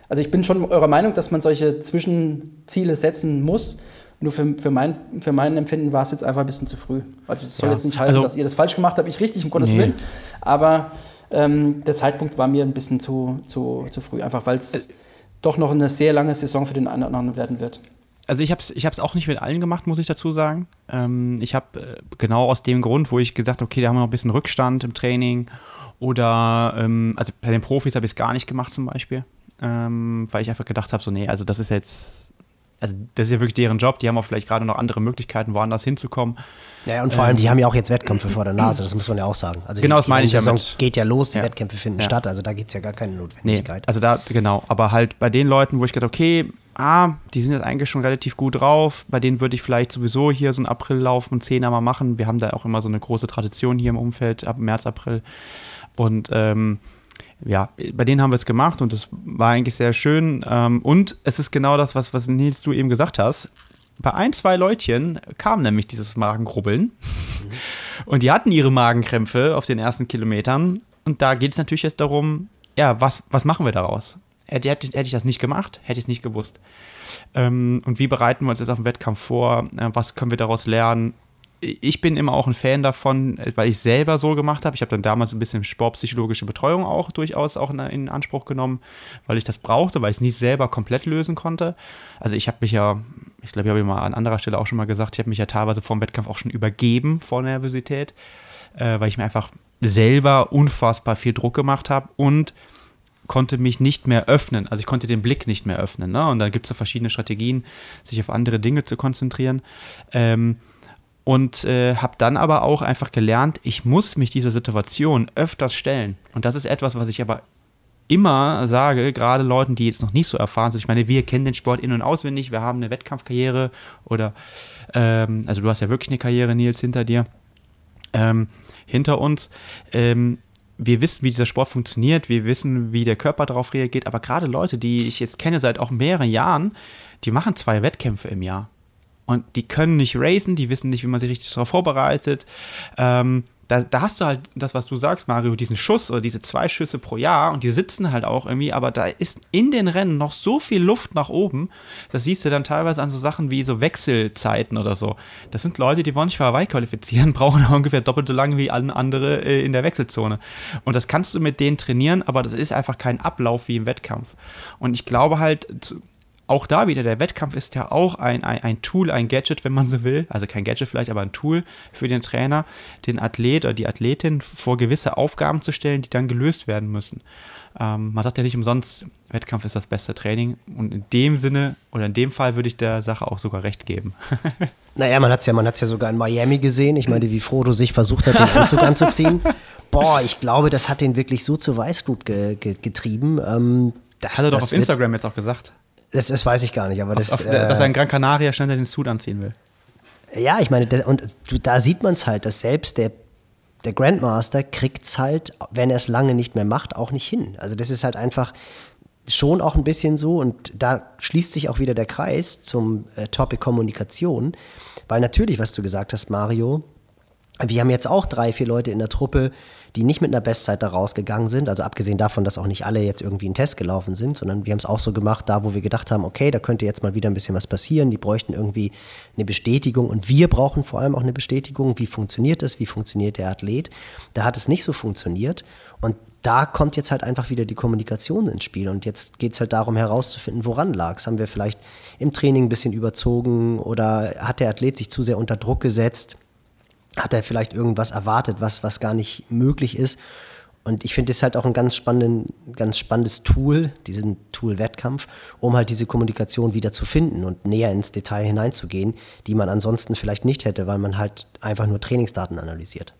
Also ich bin schon eurer Meinung, dass man solche Zwischenziele setzen muss, Nur für, für, mein, für mein Empfinden war es jetzt einfach ein bisschen zu früh. Also das soll Ja. jetzt nicht heißen, Also- dass ihr das falsch gemacht habt, ich richtig, um Gottes Nee. Willen. Aber ähm, der Zeitpunkt war mir ein bisschen zu, zu, zu früh, einfach weil Äh, es doch noch eine sehr lange Saison für den einen oder anderen werden wird. Also ich habe es ich hab's auch nicht mit allen gemacht, muss ich dazu sagen. Ähm, ich habe äh, genau aus dem Grund, wo ich gesagt okay, da haben wir noch ein bisschen Rückstand im Training. Oder, ähm, also bei den Profis habe ich es gar nicht gemacht zum Beispiel. Ähm, weil ich einfach gedacht habe, so nee, also das ist jetzt, also das ist ja wirklich deren Job. Die haben auch vielleicht gerade noch andere Möglichkeiten, woanders hinzukommen. Ja, und vor allem, die haben ja auch jetzt Wettkämpfe vor der Nase, das muss man ja auch sagen. Also Genau, die, das meine ich die Saison damit. geht ja los, die Ja. Wettkämpfe finden Ja. statt, also da gibt es ja gar keine Nee, Notwendigkeit. also da, genau. Aber halt bei den Leuten, wo ich gedacht okay, ah, die sind jetzt eigentlich schon relativ gut drauf, bei denen würde ich vielleicht sowieso hier so einen Aprillauf, einen Zehner mal machen. Wir haben da auch immer so eine große Tradition hier im Umfeld, ab März, April. Und ähm, ja, bei denen haben wir es gemacht und das war eigentlich sehr schön. Ähm, und es ist genau das, was, was Nils du eben gesagt hast. Bei ein, zwei Leutchen kam nämlich dieses Magengrubbeln. Und die hatten ihre Magenkrämpfe auf den ersten Kilometern. Und da geht es natürlich jetzt darum, ja, was, was machen wir daraus? Hätte, hätte, hätte ich das nicht gemacht, hätte ich es nicht gewusst. Ähm, und wie bereiten wir uns jetzt auf den Wettkampf vor? Äh, was können wir daraus lernen? Ich bin immer auch ein Fan davon, äh, weil ich selber so gemacht habe. Ich habe dann damals ein bisschen sportpsychologische Betreuung auch durchaus auch in, Anspruch genommen, weil ich das brauchte, weil ich es nicht selber komplett lösen konnte. Also ich habe mich ja, ich glaube, ich habe mal an anderer Stelle auch schon mal gesagt, ich habe mich ja teilweise vor dem Wettkampf auch schon übergeben vor Nervosität, äh, weil ich mir einfach selber unfassbar viel Druck gemacht habe und konnte mich nicht mehr öffnen. Also ich konnte den Blick nicht mehr öffnen. Ne? Und dann gibt es ja verschiedene Strategien, sich auf andere Dinge zu konzentrieren. Ähm, und äh, habe dann aber auch einfach gelernt, ich muss mich dieser Situation öfters stellen. Und das ist etwas, was ich aber immer sage, gerade Leuten, die jetzt noch nicht so erfahren sind. Ich meine, wir kennen den Sport in- und auswendig, wir haben eine Wettkampfkarriere oder, ähm, also du hast ja wirklich eine Karriere, Nils, hinter dir, ähm, hinter uns. Ähm, wir wissen, wie dieser Sport funktioniert, wir wissen, wie der Körper darauf reagiert, aber gerade Leute, die ich jetzt kenne seit auch mehreren Jahren, die machen zwei Wettkämpfe im Jahr. Und die können nicht racen, die wissen nicht, wie man sich richtig darauf vorbereitet. Ähm, da, da hast du halt das, was du sagst, Mario, diesen Schuss oder diese zwei Schüsse pro Jahr und die sitzen halt auch irgendwie, aber da ist in den Rennen noch so viel Luft nach oben. Das siehst du dann teilweise an so Sachen wie so Wechselzeiten oder so. Das sind Leute, die wollen sich für Hawaii qualifizieren, brauchen ungefähr doppelt so lange wie alle andere äh, in der Wechselzone. Und das kannst du mit denen trainieren, aber das ist einfach kein Ablauf wie im Wettkampf. Und ich glaube halt, auch da wieder, der Wettkampf ist ja auch ein, ein, ein Tool, ein Gadget, wenn man so will. Also kein Gadget vielleicht, aber ein Tool für den Trainer, den Athlet oder die Athletin vor gewisse Aufgaben zu stellen, die dann gelöst werden müssen. Ähm, man sagt ja nicht umsonst, Wettkampf ist das beste Training. Und in dem Sinne oder in dem Fall würde ich der Sache auch sogar recht geben. Naja, man hat es ja, man hat's ja sogar in Miami gesehen. Ich meine, wie Frodo sich versucht hat, den Anzug anzuziehen. Boah, ich glaube, das hat den wirklich so zur Weißglut ge ge getrieben. Ähm, das, Hat er doch auf Instagram jetzt auch gesagt. Das, das weiß ich gar nicht, aber das. auf, äh, dass er in Gran Canaria schneller den Suit anziehen will. Ja, ich meine, das, und da sieht man es halt, dass selbst der, der Grandmaster kriegt es halt, wenn er es lange nicht mehr macht, auch nicht hin. Also das ist halt einfach schon auch ein bisschen so und da schließt sich auch wieder der Kreis zum äh, Topic Kommunikation, weil natürlich, was du gesagt hast, Mario, wir haben jetzt auch drei, vier Leute in der Truppe, die nicht mit einer Bestzeit da rausgegangen sind. Also abgesehen davon, dass auch nicht alle jetzt irgendwie einen Test gelaufen sind, sondern wir haben es auch so gemacht, da wo wir gedacht haben, okay, da könnte jetzt mal wieder ein bisschen was passieren. Die bräuchten irgendwie eine Bestätigung und wir brauchen vor allem auch eine Bestätigung. Wie funktioniert das? Wie funktioniert der Athlet? Da hat es nicht so funktioniert und da kommt jetzt halt einfach wieder die Kommunikation ins Spiel. Und jetzt geht es halt darum herauszufinden, woran lag es. Haben wir vielleicht im Training ein bisschen überzogen oder hat der Athlet sich zu sehr unter Druck gesetzt? Hat er vielleicht irgendwas erwartet, was, was gar nicht möglich ist. Und ich finde es halt auch ein ganz, spannenden, ganz spannendes Tool, diesen Tool-Wettkampf, um halt diese Kommunikation wieder zu finden und näher ins Detail hineinzugehen, die man ansonsten vielleicht nicht hätte, weil man halt einfach nur Trainingsdaten analysiert.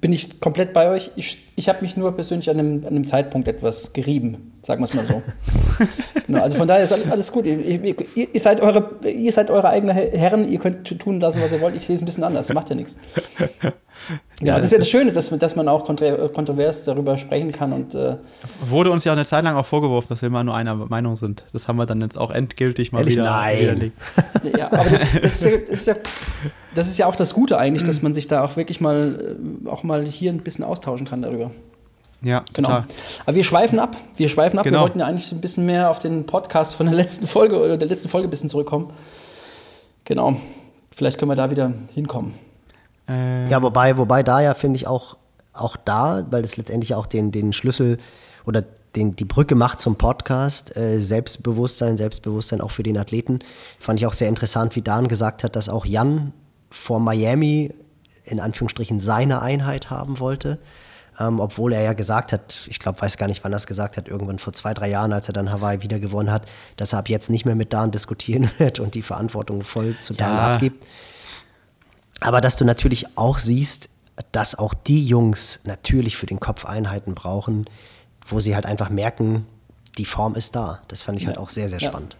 Bin ich komplett bei euch. Ich, ich habe mich nur persönlich an einem, an einem Zeitpunkt etwas gerieben, sagen wir es mal so. genau, also von daher ist alles, gut. Ihr, ihr, ihr, seid eure, ihr seid eure eigenen Herren, ihr könnt tun lassen, was ihr wollt. Ich sehe es ein bisschen anders, macht ja nichts. Ja, das ist ja das Schöne, dass, dass man auch kontro kontrovers darüber sprechen kann. Und, äh, Wurde uns ja eine Zeit lang auch vorgeworfen, dass wir immer nur einer Meinung sind. Das haben wir dann jetzt auch endgültig mal Ehrlich? wieder Nein. widerlegt. ja, aber das, das, ist ja, das, ist ja, das ist ja auch das Gute eigentlich, dass man sich da auch wirklich mal, äh, auch mal hier ein bisschen austauschen kann darüber. Ja, Genau. total. Aber wir schweifen ab. Wir schweifen ab. Genau. Wir wollten ja eigentlich ein bisschen mehr auf den Podcast von der letzten Folge oder der letzten Folge ein bisschen zurückkommen. Genau. Vielleicht können wir da wieder hinkommen. Äh, Ja, wobei, wobei da ja finde ich auch, auch da, weil das letztendlich auch den, den Schlüssel oder den, die Brücke macht zum Podcast, äh, Selbstbewusstsein, Selbstbewusstsein auch für den Athleten, fand ich auch sehr interessant, wie Dan gesagt hat, dass auch Jan vor Miami in Anführungsstrichen seine Einheit haben wollte. Ähm, obwohl er ja gesagt hat, ich glaube, weiß gar nicht, wann er es gesagt hat, irgendwann vor zwei, drei Jahren, als er dann Hawaii wieder gewonnen hat, dass er ab jetzt nicht mehr mit Dan diskutieren wird und die Verantwortung voll zu Dan Ja. abgibt. Aber dass du natürlich auch siehst, dass auch die Jungs natürlich für den Kopf Einheiten brauchen, wo sie halt einfach merken, die Form ist da. Das fand ich halt auch sehr, sehr Ja. spannend.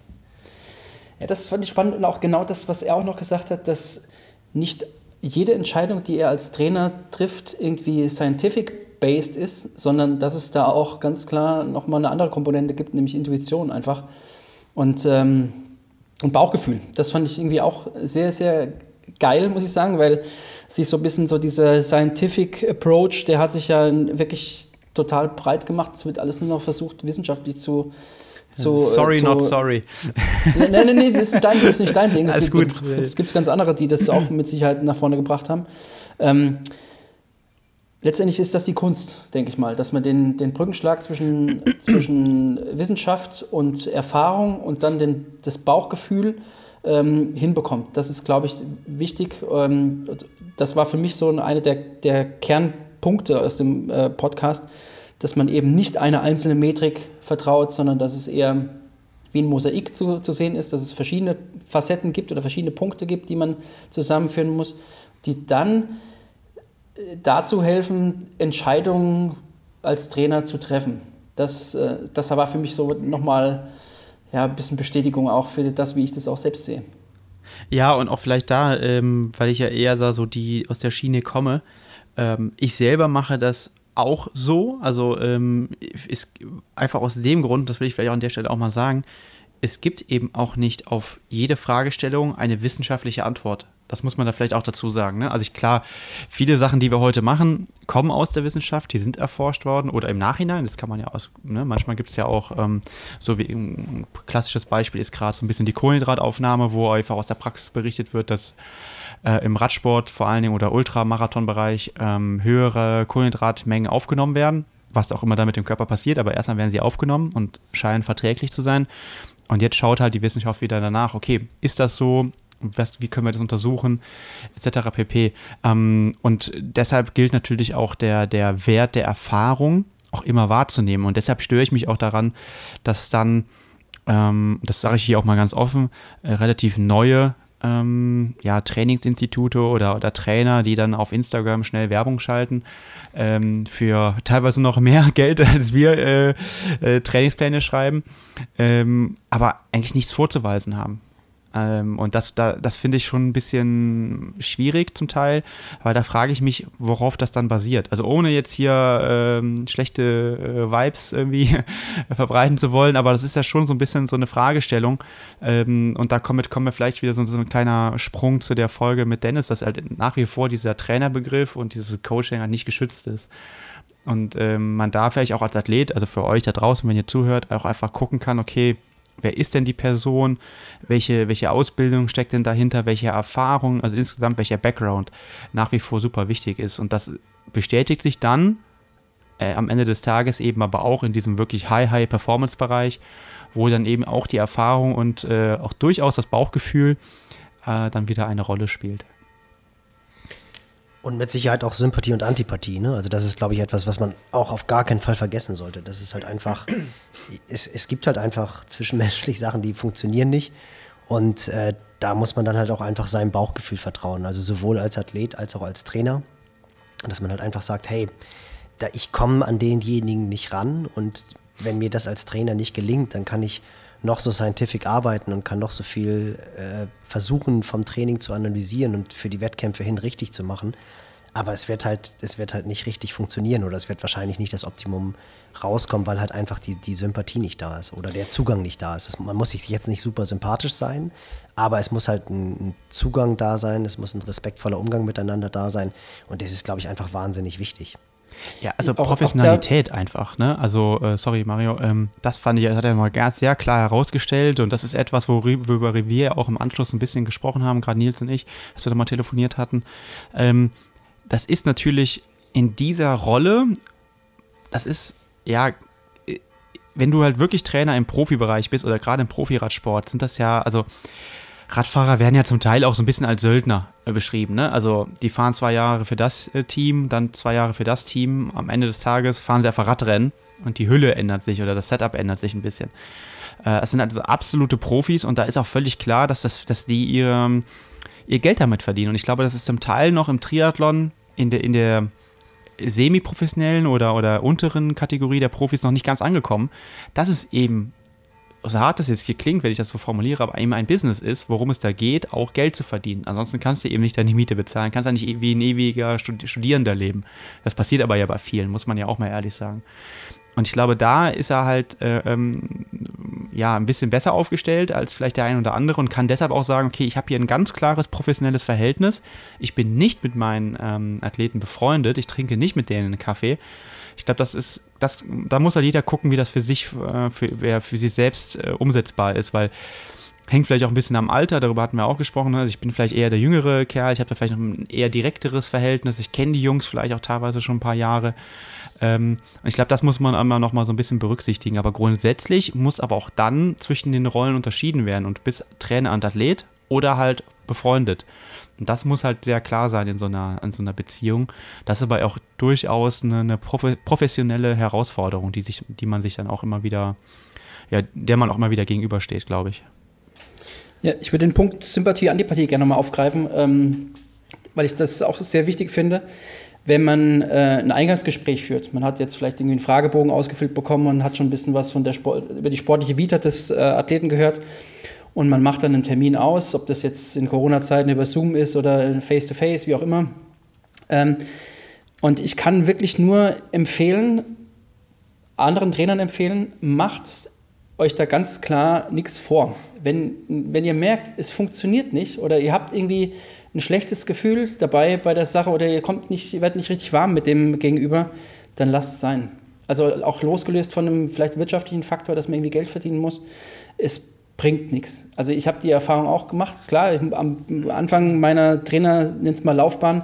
Ja, das fand ich spannend und auch genau das, was er auch noch gesagt hat, dass nicht jede Entscheidung, die er als Trainer trifft, irgendwie scientific-based ist, sondern dass es da auch ganz klar nochmal eine andere Komponente gibt, nämlich Intuition einfach. Und, ähm, und Bauchgefühl. Das fand ich irgendwie auch sehr, sehr geil, muss ich sagen, weil sich so ein bisschen so dieser Scientific Approach, der hat sich ja wirklich total breit gemacht. Es wird alles nur noch versucht, wissenschaftlich zu. zu äh, sorry, zu, not sorry. Nein, nein, nein, das ist nicht dein, das ist nicht dein Ding. Es Alles gibt, gut. Es gibt ganz andere, die das auch mit Sicherheit nach vorne gebracht haben. Ähm, letztendlich ist das die Kunst, denke ich mal, dass man den, den Brückenschlag zwischen, zwischen Wissenschaft und Erfahrung und dann den, das Bauchgefühl ähm, hinbekommt. Das ist, glaube ich, wichtig. Ähm, das war für mich so eine der, der Kernpunkte aus dem äh, Podcast, dass man eben nicht eine einzelne Metrik vertraut, sondern dass es eher wie ein Mosaik zu, zu sehen ist, dass es verschiedene Facetten gibt oder verschiedene Punkte gibt, die man zusammenführen muss, die dann dazu helfen, Entscheidungen als Trainer zu treffen. Das, äh, das war für mich so nochmal ja, ein bisschen Bestätigung auch für das, wie ich das auch selbst sehe. Ja, und auch vielleicht da, ähm, weil ich ja eher da so die aus der Schiene komme. Ähm, ich selber mache das auch so. Also ähm, ist einfach aus dem Grund, das will ich vielleicht auch an der Stelle auch mal sagen, es gibt eben auch nicht auf jede Fragestellung eine wissenschaftliche Antwort. Das muss man da vielleicht auch dazu sagen. Ne? Also ich, klar, viele Sachen, die wir heute machen, kommen aus der Wissenschaft, die sind erforscht worden oder im Nachhinein. Das kann man ja aus, ne? manchmal gibt es ja auch, ähm, so wie ein klassisches Beispiel ist gerade so ein bisschen die Kohlenhydrataufnahme, wo einfach aus der Praxis berichtet wird, dass äh, im Radsport vor allen Dingen oder Ultramarathonbereich ähm, höhere Kohlenhydratmengen aufgenommen werden, was auch immer da mit dem Körper passiert, aber erstmal werden sie aufgenommen und scheinen verträglich zu sein. Und jetzt schaut halt die Wissenschaft wieder danach, okay, ist das so? Was, wie können wir das untersuchen, etc. pp. Ähm, und deshalb gilt natürlich auch der, der Wert der Erfahrung auch immer wahrzunehmen. Und deshalb störe ich mich auch daran, dass dann, ähm, das sage ich hier auch mal ganz offen, äh, relativ neue ähm, ja, Trainingsinstitute oder, oder Trainer, die dann auf Instagram schnell Werbung schalten, ähm, für teilweise noch mehr Geld, als wir äh, äh, Trainingspläne schreiben, ähm, aber eigentlich nichts vorzuweisen haben. Ähm, und das, da, das finde ich schon ein bisschen schwierig zum Teil, weil da frage ich mich, worauf das dann basiert. Also ohne jetzt hier ähm, schlechte äh, Vibes irgendwie verbreiten zu wollen, aber das ist ja schon so ein bisschen so eine Fragestellung. Ähm, und da kommt, kommen wir vielleicht wieder so, so ein kleiner Sprung zu der Folge mit Dennis, dass halt nach wie vor dieser Trainerbegriff und dieses Coaching halt nicht geschützt ist. Und ähm, man da vielleicht auch als Athlet, also für euch da draußen, wenn ihr zuhört, auch einfach gucken kann, okay, wer ist denn die Person, welche, welche Ausbildung steckt denn dahinter, welche Erfahrung, also insgesamt welcher Background nach wie vor super wichtig ist. Und das bestätigt sich dann äh, am Ende des Tages eben aber auch in diesem wirklich High-High-Performance-Bereich, wo dann eben auch die Erfahrung und äh, auch durchaus das Bauchgefühl äh, dann wieder eine Rolle spielt. Und mit Sicherheit auch Sympathie und Antipathie. Ne? Also das ist, glaube ich, etwas, was man auch auf gar keinen Fall vergessen sollte. Das ist halt einfach, es, es gibt halt einfach zwischenmenschlich Sachen, die funktionieren nicht. Und äh, da muss man dann halt auch einfach seinem Bauchgefühl vertrauen. Also sowohl als Athlet als auch als Trainer. Dass man halt einfach sagt, hey, da ich komme an denjenigen nicht ran und wenn mir das als Trainer nicht gelingt, dann kann ich noch so scientific arbeiten und kann noch so viel äh, versuchen, vom Training zu analysieren und für die Wettkämpfe hin richtig zu machen. Aber es wird halt, es wird halt nicht richtig funktionieren oder es wird wahrscheinlich nicht das Optimum rauskommen, weil halt einfach die, die Sympathie nicht da ist oder der Zugang nicht da ist. Das, man muss sich jetzt nicht super sympathisch sein, aber es muss halt ein, ein Zugang da sein, es muss ein respektvoller Umgang miteinander da sein und das ist, glaube ich, einfach wahnsinnig wichtig. Ja, also auch, Professionalität auch einfach, ne? Also, äh, sorry, Mario, ähm, das fand ich, hat er mal ganz sehr klar herausgestellt und das ist etwas, worüber wir auch im Anschluss ein bisschen gesprochen haben, gerade Nils und ich, als wir da mal telefoniert hatten. Ähm, das ist natürlich in dieser Rolle, das ist, ja, äh, wenn du halt wirklich Trainer im Profibereich bist oder gerade im Profiradsport, sind das ja, also Radfahrer werden ja zum Teil auch so ein bisschen als Söldner äh, beschrieben. Ne? Also die fahren zwei Jahre für das äh, Team, dann zwei Jahre für das Team. Am Ende des Tages fahren sie einfach Radrennen und die Hülle ändert sich oder das Setup ändert sich ein bisschen. Äh, es sind also absolute Profis und da ist auch völlig klar, dass, das, dass die ihre, ihr Geld damit verdienen. Und ich glaube, das ist zum Teil noch im Triathlon in der, in der semi-professionellen oder, oder unteren Kategorie der Profis noch nicht ganz angekommen, dass es eben so hart das jetzt hier klingt, wenn ich das so formuliere, aber eben ein Business ist, worum es da geht, auch Geld zu verdienen. Ansonsten kannst du eben nicht deine Miete bezahlen, kannst ja nicht wie ein ewiger Studierender leben. Das passiert aber ja bei vielen, muss man ja auch mal ehrlich sagen. Und ich glaube, da ist er halt äh, ähm, ja ein bisschen besser aufgestellt als vielleicht der ein oder andere und kann deshalb auch sagen, okay, ich habe hier ein ganz klares professionelles Verhältnis. Ich bin nicht mit meinen ähm, Athleten befreundet, ich trinke nicht mit denen einen Kaffee, ich glaube, das ist, das, da muss halt jeder gucken, wie das für sich, äh, für, für sich selbst äh, umsetzbar ist, weil hängt vielleicht auch ein bisschen am Alter, darüber hatten wir auch gesprochen. Also ich bin vielleicht eher der jüngere Kerl, ich habe da vielleicht noch ein eher direkteres Verhältnis. Ich kenne die Jungs vielleicht auch teilweise schon ein paar Jahre. Ähm, ich glaube, das muss man immer noch mal so ein bisschen berücksichtigen. Aber grundsätzlich muss aber auch dann zwischen den Rollen unterschieden werden und bis Trainer und Athlet oder halt befreundet. Und das muss halt sehr klar sein in so einer, in so einer Beziehung. Das ist aber auch durchaus eine, eine professionelle Herausforderung, die, sich, die man sich dann auch immer wieder, ja, der man auch immer wieder gegenübersteht, glaube ich. Ja, ich würde den Punkt Sympathie, Antipathie gerne nochmal aufgreifen, ähm, weil ich das auch sehr wichtig finde wenn man äh, ein Eingangsgespräch führt. Man hat jetzt vielleicht irgendwie einen Fragebogen ausgefüllt bekommen und hat schon ein bisschen was von der Sport, über die sportliche Vita des äh, Athleten gehört und man macht dann einen Termin aus, ob das jetzt in Corona-Zeiten über Zoom ist oder face-to-face, -face, wie auch immer. Ähm, und ich kann wirklich nur empfehlen, anderen Trainern empfehlen, macht euch da ganz klar nichts vor. Wenn, wenn ihr merkt, es funktioniert nicht oder ihr habt irgendwie ein schlechtes Gefühl dabei bei der Sache oder ihr kommt nicht, ihr werdet nicht richtig warm mit dem Gegenüber, dann lasst es sein. Also auch losgelöst von einem vielleicht wirtschaftlichen Faktor, dass man irgendwie Geld verdienen muss. Es bringt nichts. Also ich habe die Erfahrung auch gemacht. Klar, am Anfang meiner Trainer, nennt mal Laufbahn,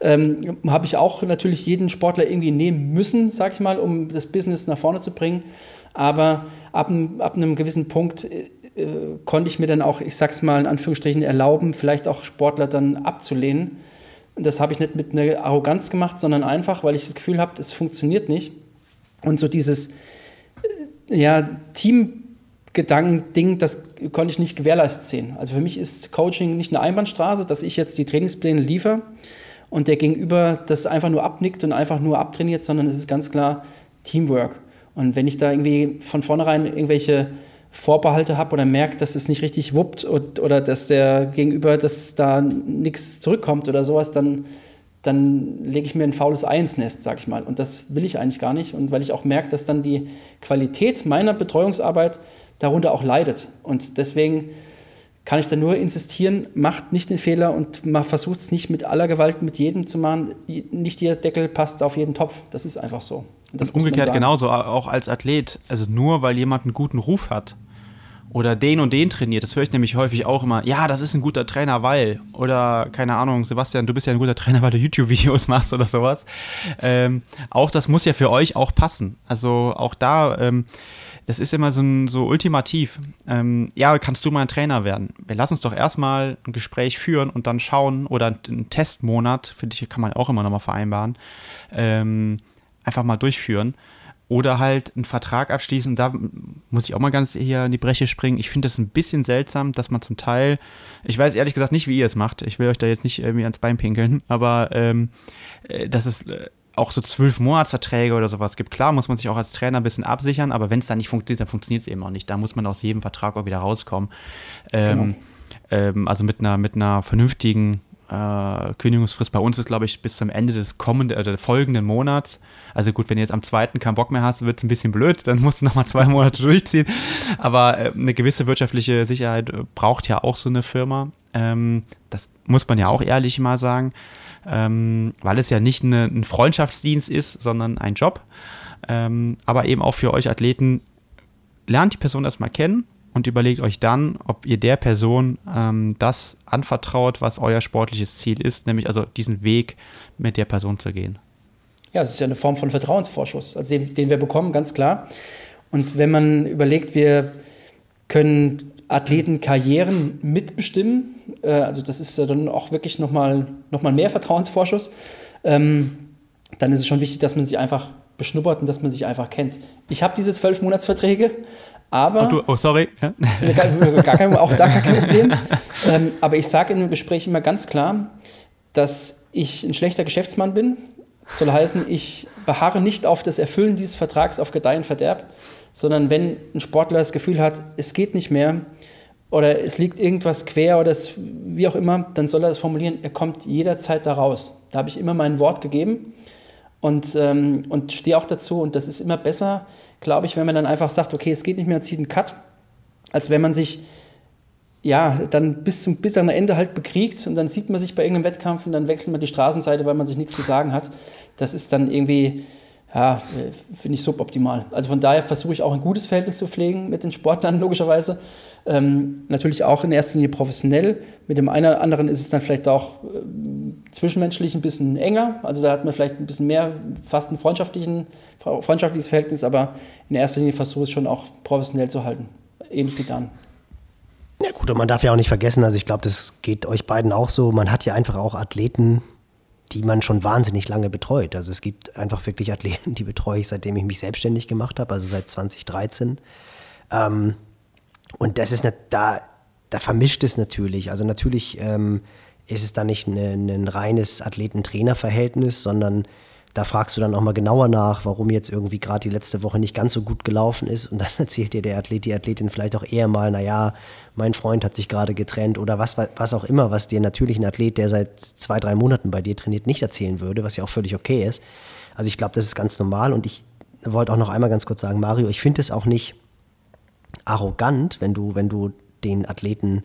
ähm, habe ich auch natürlich jeden Sportler irgendwie nehmen müssen, sag ich mal, um das Business nach vorne zu bringen. Aber ab, ab einem gewissen Punkt äh, konnte ich mir dann auch, ich sag's mal in Anführungsstrichen, erlauben, vielleicht auch Sportler dann abzulehnen. Und das habe ich nicht mit einer Arroganz gemacht, sondern einfach, weil ich das Gefühl habe, es funktioniert nicht. Und so dieses äh, ja, Team Gedanken-Ding, das konnte ich nicht gewährleistet sehen. Also für mich ist Coaching nicht eine Einbahnstraße, dass ich jetzt die Trainingspläne liefere und der Gegenüber das einfach nur abnickt und einfach nur abtrainiert, sondern es ist ganz klar Teamwork. Und wenn ich da irgendwie von vornherein irgendwelche Vorbehalte habe oder merke, dass es nicht richtig wuppt oder dass der Gegenüber, dass da nichts zurückkommt oder sowas, dann, dann lege ich mir ein faules Ei ins Nest, sag ich mal. Und das will ich eigentlich gar nicht. Und weil ich auch merke, dass dann die Qualität meiner Betreuungsarbeit darunter auch leidet. Und deswegen kann ich da nur insistieren, macht nicht den Fehler und versucht es nicht mit aller Gewalt mit jedem zu machen. Nicht jeder Deckel passt auf jeden Topf. Das ist einfach so. Und, und umgekehrt genauso, auch als Athlet. Also nur weil jemand einen guten Ruf hat oder den und den trainiert, das höre ich nämlich häufig auch immer, ja, das ist ein guter Trainer, weil, oder keine Ahnung, Sebastian, du bist ja ein guter Trainer, weil du YouTube-Videos machst oder sowas. Ähm, auch das muss ja für euch auch passen. Also auch da ähm, das ist immer so, ein, so ultimativ. Ähm, ja, kannst du mal ein Trainer werden? Wir lassen uns doch erstmal ein Gespräch führen und dann schauen oder einen Testmonat, finde ich, kann man auch immer nochmal vereinbaren, ähm, einfach mal durchführen. Oder halt einen Vertrag abschließen. Da muss ich auch mal ganz hier in die Breche springen. Ich finde das ein bisschen seltsam, dass man zum Teil, ich weiß ehrlich gesagt nicht, wie ihr es macht. Ich will euch da jetzt nicht irgendwie ans Bein pinkeln, aber ähm, äh, das ist äh, auch so zwölf Monatsverträge oder sowas gibt. Klar muss man sich auch als Trainer ein bisschen absichern, aber wenn es dann nicht funktioniert, dann funktioniert es eben auch nicht. Da muss man aus jedem Vertrag auch wieder rauskommen. Ähm, genau. ähm, also mit einer, mit einer vernünftigen äh, Kündigungsfrist bei uns ist, glaube ich, bis zum Ende des kommenden, äh, folgenden Monats. Also gut, wenn du jetzt am zweiten keinen Bock mehr hast, wird es ein bisschen blöd, dann musst du nochmal zwei Monate durchziehen. Aber äh, eine gewisse wirtschaftliche Sicherheit äh, braucht ja auch so eine Firma. Ähm, das muss man ja auch ehrlich mal sagen, ähm, weil es ja nicht eine, ein Freundschaftsdienst ist, sondern ein Job. Ähm, aber eben auch für euch Athleten, lernt die Person erstmal kennen und überlegt euch dann, ob ihr der Person ähm, das anvertraut, was euer sportliches Ziel ist, nämlich also diesen Weg mit der Person zu gehen. Ja, es ist ja eine Form von Vertrauensvorschuss, also den, den wir bekommen, ganz klar. Und wenn man überlegt, wir können Athleten Karrieren mitbestimmen, äh, also das ist ja dann auch wirklich nochmal noch mal mehr Vertrauensvorschuss, ähm, dann ist es schon wichtig, dass man sich einfach beschnuppert und dass man sich einfach kennt. Ich habe diese zwölf Monatsverträge, aber. Oh, du, oh sorry. Ja. Gar, gar kein, auch da gar kein Problem. ähm, aber ich sage in einem Gespräch immer ganz klar, dass ich ein schlechter Geschäftsmann bin. Soll heißen, ich beharre nicht auf das Erfüllen dieses Vertrags auf Gedeih und Verderb, sondern wenn ein Sportler das Gefühl hat, es geht nicht mehr oder es liegt irgendwas quer oder es, wie auch immer, dann soll er das formulieren, er kommt jederzeit da raus. Da habe ich immer mein Wort gegeben und, ähm, und stehe auch dazu und das ist immer besser, glaube ich, wenn man dann einfach sagt, okay, es geht nicht mehr, zieht einen Cut, als wenn man sich ja, dann bis zum bitteren Ende halt bekriegt und dann sieht man sich bei irgendeinem Wettkampf und dann wechselt man die Straßenseite, weil man sich nichts zu sagen hat. Das ist dann irgendwie, ja, finde ich suboptimal. Also von daher versuche ich auch ein gutes Verhältnis zu pflegen mit den Sportlern, logischerweise. Ähm, natürlich auch in erster Linie professionell. Mit dem einen oder anderen ist es dann vielleicht auch äh, zwischenmenschlich ein bisschen enger. Also da hat man vielleicht ein bisschen mehr, fast ein freundschaftlichen, freundschaftliches Verhältnis, aber in erster Linie versuche ich es schon auch professionell zu halten. Ähnlich wie dann. Ja gut, und man darf ja auch nicht vergessen, also ich glaube, das geht euch beiden auch so, man hat ja einfach auch Athleten, die man schon wahnsinnig lange betreut. Also es gibt einfach wirklich Athleten, die betreue ich, seitdem ich mich selbstständig gemacht habe, also seit 2013. Ähm, und das ist da, da vermischt es natürlich. Also natürlich ähm, ist es da nicht ein, ein reines Athleten-Trainer-Verhältnis, sondern da fragst du dann auch mal genauer nach, warum jetzt irgendwie gerade die letzte Woche nicht ganz so gut gelaufen ist. Und dann erzählt dir der Athlet, die Athletin vielleicht auch eher mal, naja, mein Freund hat sich gerade getrennt oder was, was auch immer, was dir natürlich ein Athlet, der seit zwei, drei Monaten bei dir trainiert, nicht erzählen würde, was ja auch völlig okay ist. Also ich glaube, das ist ganz normal. Und ich wollte auch noch einmal ganz kurz sagen, Mario, ich finde es auch nicht arrogant, wenn du, wenn du den Athleten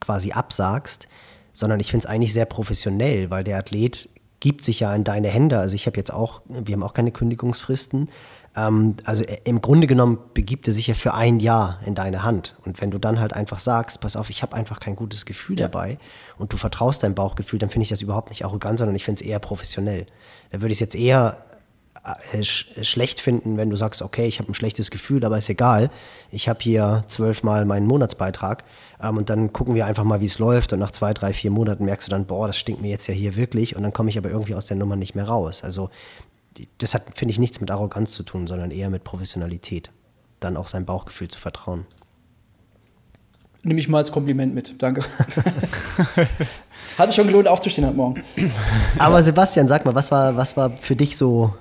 quasi absagst, sondern ich finde es eigentlich sehr professionell, weil der Athlet gibt sich ja in deine Hände. Also ich habe jetzt auch, wir haben auch keine Kündigungsfristen. Ähm, also äh, im Grunde genommen begibt er sich ja für ein Jahr in deine Hand. Und wenn du dann halt einfach sagst, pass auf, ich habe einfach kein gutes Gefühl ja. dabei und du vertraust deinem Bauchgefühl, dann finde ich das überhaupt nicht arrogant, sondern ich finde es eher professionell. Da würde ich es jetzt eher schlecht finden, wenn du sagst, okay, ich habe ein schlechtes Gefühl, aber ist egal. Ich habe hier zwölfmal meinen Monatsbeitrag ähm, und dann gucken wir einfach mal, wie es läuft und nach zwei, drei, vier Monaten merkst du dann, boah, das stinkt mir jetzt ja hier wirklich und dann komme ich aber irgendwie aus der Nummer nicht mehr raus. Also das hat, finde ich, nichts mit Arroganz zu tun, sondern eher mit Professionalität. Dann auch sein Bauchgefühl zu vertrauen. Nimm ich mal als Kompliment mit. Danke. Hat sich schon gelohnt, aufzustehen heute Morgen. Aber Sebastian, sag mal, was war, was war für dich so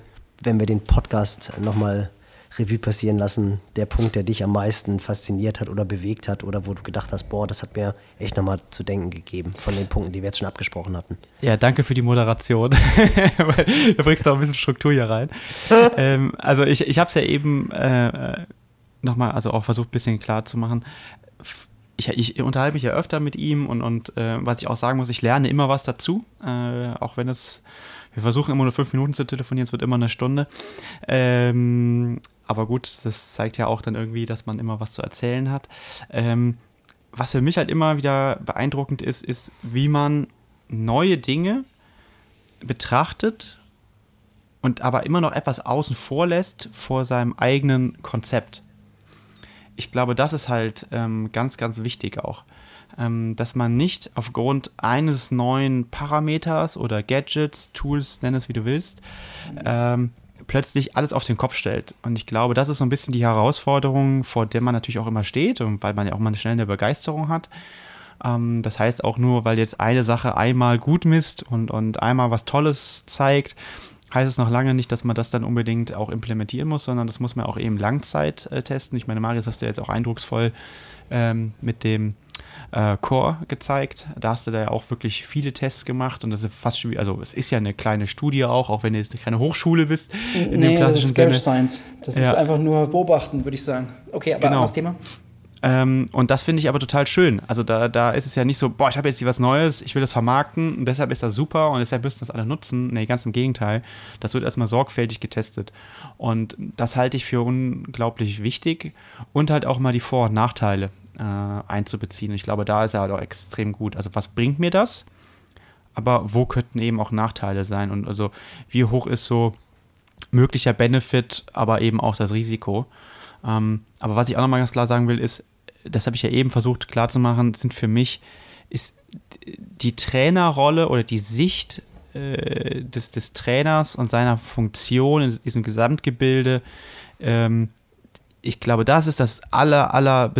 wenn wir den Podcast nochmal Revue passieren lassen, der Punkt, der dich am meisten fasziniert hat oder bewegt hat oder wo du gedacht hast, boah, das hat mir echt nochmal zu denken gegeben von den Punkten, die wir jetzt schon abgesprochen hatten. Ja, danke für die Moderation. da bringst du auch ein bisschen Struktur hier rein. ähm, also ich, ich habe es ja eben äh, nochmal, also auch versucht, ein bisschen klar zu machen. Ich, ich, unterhalte mich ja öfter mit ihm und, und äh, was ich auch sagen muss, ich lerne immer was dazu, äh, auch wenn es wir versuchen immer nur fünf Minuten zu telefonieren, es wird immer eine Stunde. Ähm, aber gut, das zeigt ja auch dann irgendwie, dass man immer was zu erzählen hat. Ähm, was für mich halt immer wieder beeindruckend ist, ist, wie man neue Dinge betrachtet und aber immer noch etwas außen vor lässt vor seinem eigenen Konzept. Ich glaube, das ist halt ähm, ganz, ganz wichtig auch dass man nicht aufgrund eines neuen Parameters oder Gadgets, Tools, nenn es wie du willst, ähm, plötzlich alles auf den Kopf stellt. Und ich glaube, das ist so ein bisschen die Herausforderung, vor der man natürlich auch immer steht und weil man ja auch mal schnell eine Begeisterung hat. Ähm, das heißt auch nur, weil jetzt eine Sache einmal gut misst und, und einmal was Tolles zeigt, heißt es noch lange nicht, dass man das dann unbedingt auch implementieren muss, sondern das muss man auch eben Langzeit äh, testen. Ich meine, Marius hast du jetzt auch eindrucksvoll ähm, mit dem äh, Core gezeigt. Da hast du da ja auch wirklich viele Tests gemacht und das ist fast schon, also es ist ja eine kleine Studie auch, auch wenn du jetzt keine Hochschule bist. In nee, dem klassischen das ist Sinne. Science. Das ja. ist einfach nur beobachten, würde ich sagen. Okay, aber genau. das Thema? Ähm, und das finde ich aber total schön. Also da, da ist es ja nicht so, boah, ich habe jetzt hier was Neues, ich will das vermarkten und deshalb ist das super und deshalb müssen das alle nutzen. Nee, ganz im Gegenteil. Das wird erstmal sorgfältig getestet. Und das halte ich für unglaublich wichtig und halt auch mal die Vor- und Nachteile äh, einzubeziehen. Ich glaube, da ist er halt auch extrem gut. Also was bringt mir das? Aber wo könnten eben auch Nachteile sein? Und also wie hoch ist so möglicher Benefit, aber eben auch das Risiko? Ähm, aber was ich auch nochmal ganz klar sagen will, ist, das habe ich ja eben versucht klarzumachen, sind für mich, ist die Trainerrolle oder die Sicht äh, des, des Trainers und seiner Funktion in diesem Gesamtgebilde, ähm, ich glaube, das ist das aller, aller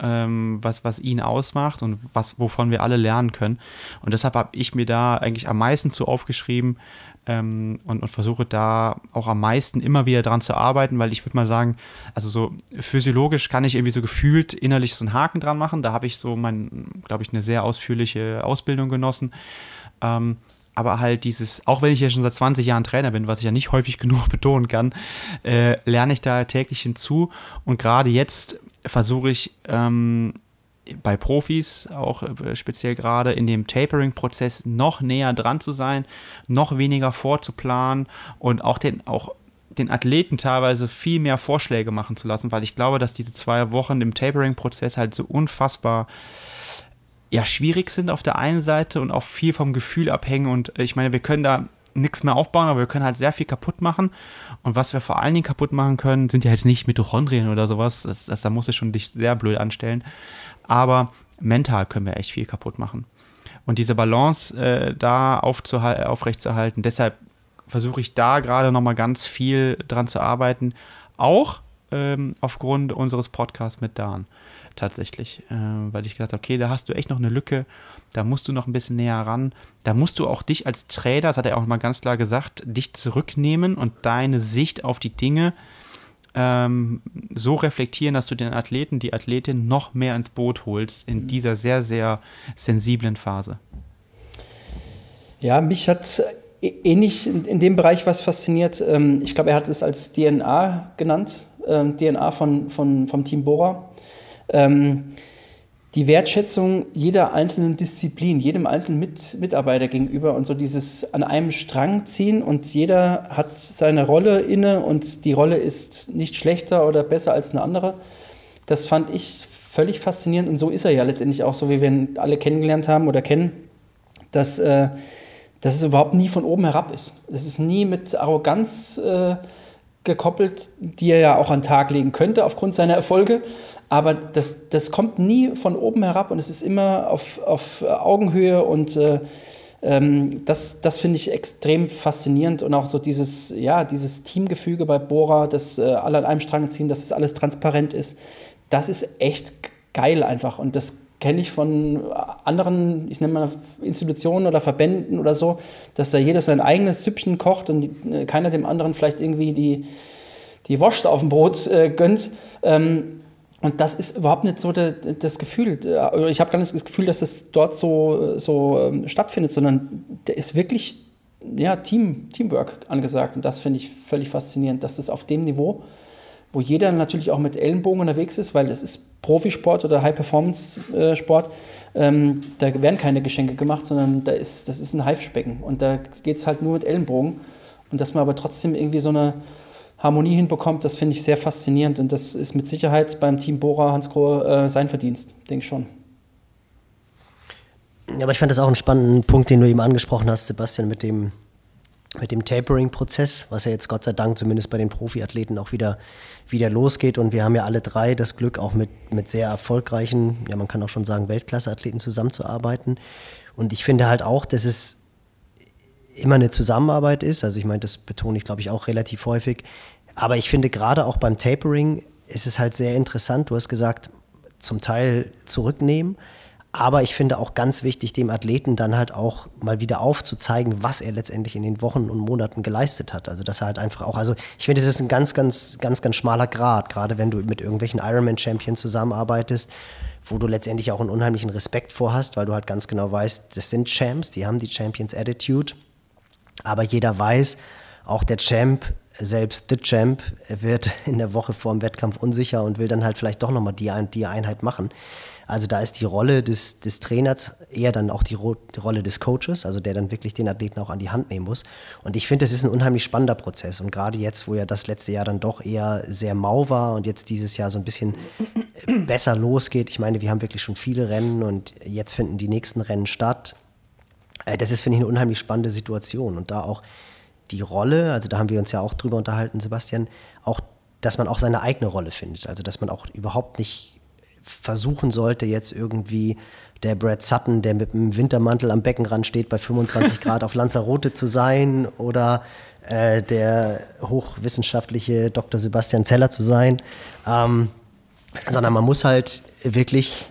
ähm, was, was ihn ausmacht und was, wovon wir alle lernen können. Und deshalb habe ich mir da eigentlich am meisten zu aufgeschrieben, ähm, und, und, versuche da auch am meisten immer wieder dran zu arbeiten, weil ich würde mal sagen, also so physiologisch kann ich irgendwie so gefühlt innerlich so einen Haken dran machen. Da habe ich so mein, glaube ich, eine sehr ausführliche Ausbildung genossen. Ähm, aber halt dieses, auch wenn ich ja schon seit 20 Jahren Trainer bin, was ich ja nicht häufig genug betonen kann, äh, lerne ich da täglich hinzu. Und gerade jetzt versuche ich ähm, bei Profis, auch äh, speziell gerade in dem Tapering-Prozess, noch näher dran zu sein, noch weniger vorzuplanen und auch den, auch den Athleten teilweise viel mehr Vorschläge machen zu lassen, weil ich glaube, dass diese zwei Wochen im Tapering-Prozess halt so unfassbar ja, schwierig sind auf der einen Seite und auch viel vom Gefühl abhängen. Und ich meine, wir können da nichts mehr aufbauen, aber wir können halt sehr viel kaputt machen. Und was wir vor allen Dingen kaputt machen können, sind ja jetzt nicht Mitochondrien oder sowas. Das, das, da muss ich schon dich sehr blöd anstellen aber mental können wir echt viel kaputt machen. Und diese Balance äh, da aufrechtzuerhalten, deshalb versuche ich da gerade nochmal ganz viel dran zu arbeiten, auch ähm, aufgrund unseres Podcasts mit Dan tatsächlich, äh, weil ich gedacht habe, okay, da hast du echt noch eine Lücke, da musst du noch ein bisschen näher ran, da musst du auch dich als Trainer, das hat er auch mal ganz klar gesagt, dich zurücknehmen und deine Sicht auf die Dinge ähm, so reflektieren, dass du den Athleten, die Athletin noch mehr ins Boot holst in mhm. dieser sehr, sehr sensiblen Phase? Ja, mich hat ähnlich in dem Bereich was fasziniert. Ähm, ich glaube, er hat es als DNA genannt, ähm, DNA von, von, vom Team Bora. Ähm, die Wertschätzung jeder einzelnen Disziplin, jedem einzelnen Mit Mitarbeiter gegenüber und so dieses an einem Strang ziehen und jeder hat seine Rolle inne und die Rolle ist nicht schlechter oder besser als eine andere. Das fand ich völlig faszinierend und so ist er ja letztendlich auch so, wie wir ihn alle kennengelernt haben oder kennen, dass, äh, dass es überhaupt nie von oben herab ist. Es ist nie mit Arroganz äh, gekoppelt, die er ja auch an den Tag legen könnte aufgrund seiner Erfolge, aber das, das kommt nie von oben herab und es ist immer auf, auf Augenhöhe und äh, ähm, das, das finde ich extrem faszinierend und auch so dieses, ja, dieses Teamgefüge bei Bora, dass äh, alle an einem Strang ziehen, dass es alles transparent ist, das ist echt geil einfach und das kenne ich von anderen, ich nenne mal Institutionen oder Verbänden oder so, dass da jeder sein eigenes Süppchen kocht und äh, keiner dem anderen vielleicht irgendwie die, die Wurst auf dem Brot äh, gönnt. Ähm, und das ist überhaupt nicht so de, das Gefühl. Also ich habe gar nicht das Gefühl, dass das dort so, so ähm, stattfindet, sondern da ist wirklich ja, Team, Teamwork angesagt. Und das finde ich völlig faszinierend, dass das auf dem Niveau, wo jeder natürlich auch mit Ellenbogen unterwegs ist, weil es ist Profisport oder High-Performance-Sport, ähm, da werden keine Geschenke gemacht, sondern da ist, das ist ein Haifischbecken. Und da geht es halt nur mit Ellenbogen. Und dass man aber trotzdem irgendwie so eine Harmonie hinbekommt, das finde ich sehr faszinierend und das ist mit Sicherheit beim Team Bora Hans Grohe äh, sein Verdienst, denke ich schon. Aber ich fand das auch einen spannenden Punkt, den du eben angesprochen hast, Sebastian, mit dem, mit dem Tapering-Prozess, was ja jetzt Gott sei Dank zumindest bei den Profiathleten auch wieder, wieder losgeht. Und wir haben ja alle drei das Glück, auch mit, mit sehr erfolgreichen, ja, man kann auch schon sagen, Weltklasse-Athleten zusammenzuarbeiten. Und ich finde halt auch, dass es immer eine Zusammenarbeit ist. Also ich meine, das betone ich, glaube ich, auch relativ häufig. Aber ich finde gerade auch beim Tapering ist es halt sehr interessant. Du hast gesagt, zum Teil zurücknehmen. Aber ich finde auch ganz wichtig, dem Athleten dann halt auch mal wieder aufzuzeigen, was er letztendlich in den Wochen und Monaten geleistet hat. Also dass er halt einfach auch, also ich finde, es ist ein ganz, ganz, ganz, ganz schmaler Grad, gerade wenn du mit irgendwelchen Ironman-Champions zusammenarbeitest, wo du letztendlich auch einen unheimlichen Respekt vor hast, weil du halt ganz genau weißt, das sind Champs, die haben die Champions Attitude. Aber jeder weiß, auch der Champ selbst The Champ wird in der Woche vor dem Wettkampf unsicher und will dann halt vielleicht doch nochmal die, die Einheit machen. Also da ist die Rolle des, des Trainers eher dann auch die, die, Rolle des Coaches, also der dann wirklich den Athleten auch an die Hand nehmen muss. Und ich finde, das ist ein unheimlich spannender Prozess. Und gerade jetzt, wo ja das letzte Jahr dann doch eher sehr mau war und jetzt dieses Jahr so ein bisschen besser losgeht. Ich meine, wir haben wirklich schon viele Rennen und jetzt finden die nächsten Rennen statt. Äh, das ist, finde ich, eine unheimlich spannende Situation. Und da auch die Rolle, also da haben wir uns ja auch drüber unterhalten, Sebastian, auch, dass man auch seine eigene Rolle findet. Also dass man auch überhaupt nicht versuchen sollte, jetzt irgendwie der Brad Sutton, der mit dem Wintermantel am Beckenrand steht, bei 25 Grad auf Lanzarote zu sein oder äh, der hochwissenschaftliche Dr. Sebastian Zeller zu sein, ähm, sondern man muss halt wirklich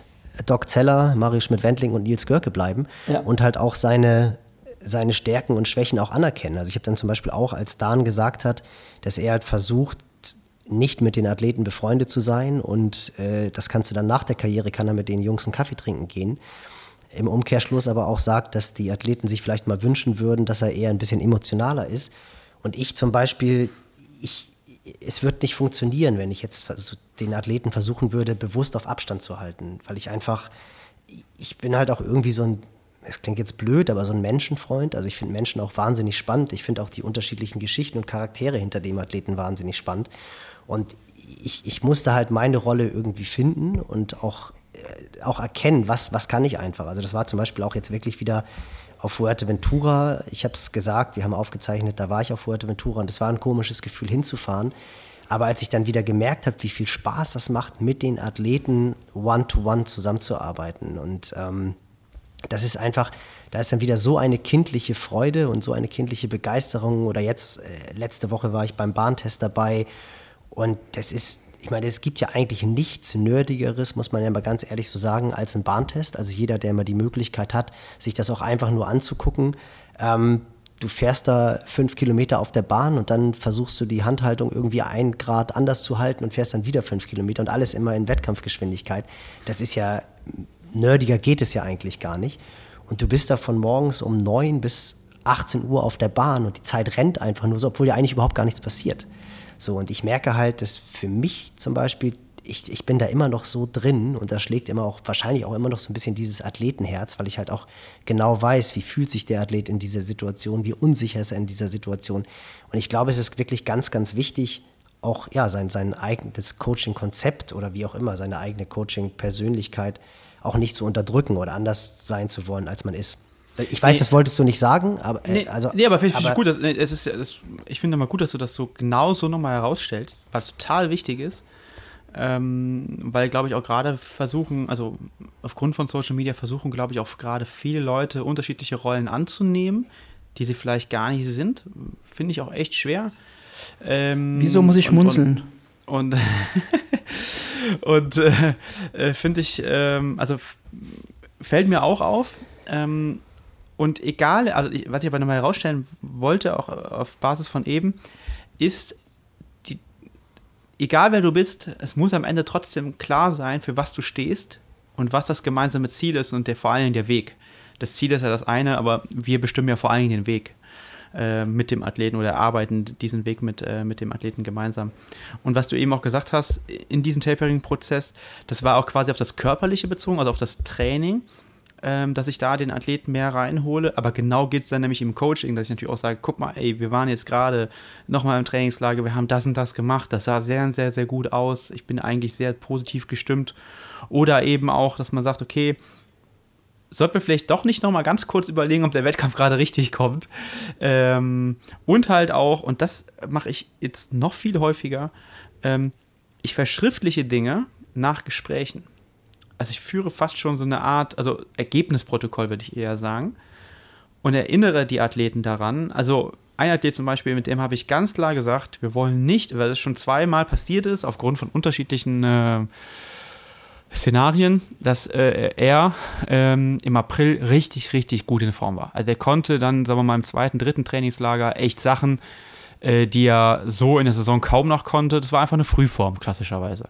Doc Zeller, Mario Schmidt-Wendling und Nils Görke bleiben ja. und halt auch seine, seine Stärken und Schwächen auch anerkennen. Also ich habe dann zum Beispiel auch, als Dan gesagt hat, dass er halt versucht, nicht mit den Athleten befreundet zu sein und äh, das kannst du dann nach der Karriere, kann er mit den Jungs einen Kaffee trinken gehen. Im Umkehrschluss aber auch sagt, dass die Athleten sich vielleicht mal wünschen würden, dass er eher ein bisschen emotionaler ist. Und ich zum Beispiel, ich, es wird nicht funktionieren, wenn ich jetzt den Athleten versuchen würde, bewusst auf Abstand zu halten, weil ich einfach, ich bin halt auch irgendwie so ein, es klingt jetzt blöd, aber so ein Menschenfreund. Also ich finde Menschen auch wahnsinnig spannend. Ich finde auch die unterschiedlichen Geschichten und Charaktere hinter dem Athleten wahnsinnig spannend. Und ich, ich musste halt meine Rolle irgendwie finden und auch, äh, auch erkennen, was, was kann ich einfach. Also das war zum Beispiel auch jetzt wirklich wieder auf Fuerteventura. Ich habe es gesagt, wir haben aufgezeichnet, da war ich auf Fuerteventura und es war ein komisches Gefühl hinzufahren. Aber als ich dann wieder gemerkt habe, wie viel Spaß das macht, mit den Athleten one-to-one -one zusammenzuarbeiten und ähm, das ist einfach, da ist dann wieder so eine kindliche Freude und so eine kindliche Begeisterung. Oder jetzt, äh, letzte Woche war ich beim Bahntest dabei und das ist, ich meine, es gibt ja eigentlich nichts Nerdigeres, muss man ja mal ganz ehrlich so sagen, als ein Bahntest. Also jeder, der mal die Möglichkeit hat, sich das auch einfach nur anzugucken. Ähm, du fährst da fünf Kilometer auf der Bahn und dann versuchst du die Handhaltung irgendwie ein Grad anders zu halten und fährst dann wieder fünf Kilometer und alles immer in Wettkampfgeschwindigkeit. Das ist ja, nerdiger geht es ja eigentlich gar nicht. Und du bist da von morgens um neun bis 18 Uhr auf der Bahn und die Zeit rennt einfach nur so, obwohl ja eigentlich überhaupt gar nichts passiert. So, und ich merke halt, dass für mich zum Beispiel, ich, ich bin da immer noch so drin und da schlägt immer auch, wahrscheinlich auch immer noch so ein bisschen dieses Athletenherz, weil ich halt auch genau weiß, wie fühlt sich der Athlet in dieser Situation, wie unsicher ist er in dieser Situation. Und ich glaube, es ist wirklich ganz, ganz wichtig, auch ja, sein, sein eigenes Coaching-Konzept oder wie auch immer, seine eigene Coaching-Persönlichkeit auch nicht zu unterdrücken oder anders sein zu wollen, als man ist. Ich weiß, nee. das wolltest du nicht sagen, aber. Äh, nee, also, nee, aber finde ich gut. Dass, es ist, es, ich finde mal gut, dass du das so genau so nochmal herausstellst, weil es total wichtig ist. Ähm, weil, glaube ich, auch gerade versuchen, also aufgrund von Social Media versuchen, glaube ich, auch gerade viele Leute unterschiedliche Rollen anzunehmen, die sie vielleicht gar nicht sind. Finde ich auch echt schwer. Ähm, Wieso muss ich schmunzeln? Und, und, und äh, äh, finde ich, ähm, also fällt mir auch auf, ähm, und egal, also ich, was ich aber nochmal herausstellen wollte, auch auf Basis von eben, ist, die, egal wer du bist, es muss am Ende trotzdem klar sein, für was du stehst und was das gemeinsame Ziel ist und der, vor Dingen der Weg. Das Ziel ist ja das eine, aber wir bestimmen ja vor Dingen den Weg äh, mit dem Athleten oder arbeiten diesen Weg mit, äh, mit dem Athleten gemeinsam. Und was du eben auch gesagt hast, in diesem Tapering-Prozess, das war auch quasi auf das Körperliche bezogen, also auf das Training ähm, dass ich da den Athleten mehr reinhole. Aber genau geht es dann nämlich im Coaching, dass ich natürlich auch sage, guck mal, ey, wir waren jetzt gerade nochmal im Trainingslager, wir haben das und das gemacht, das sah sehr, sehr, sehr gut aus. Ich bin eigentlich sehr positiv gestimmt. Oder eben auch, dass man sagt, okay, sollten wir vielleicht doch nicht nochmal ganz kurz überlegen, ob der Wettkampf gerade richtig kommt. Ähm, und halt auch, und das mache ich jetzt noch viel häufiger, ähm, ich verschriftliche Dinge nach Gesprächen also ich führe fast schon so eine Art, also Ergebnisprotokoll würde ich eher sagen, und erinnere die Athleten daran. Also ein Athlet zum Beispiel, mit dem habe ich ganz klar gesagt, wir wollen nicht, weil es schon zweimal passiert ist, aufgrund von unterschiedlichen äh, Szenarien, dass äh, er ähm, im April richtig, richtig gut in Form war. Also er konnte dann, sagen wir mal, im zweiten, dritten Trainingslager echt Sachen, äh, die er so in der Saison kaum noch konnte. Das war einfach eine Frühform, klassischerweise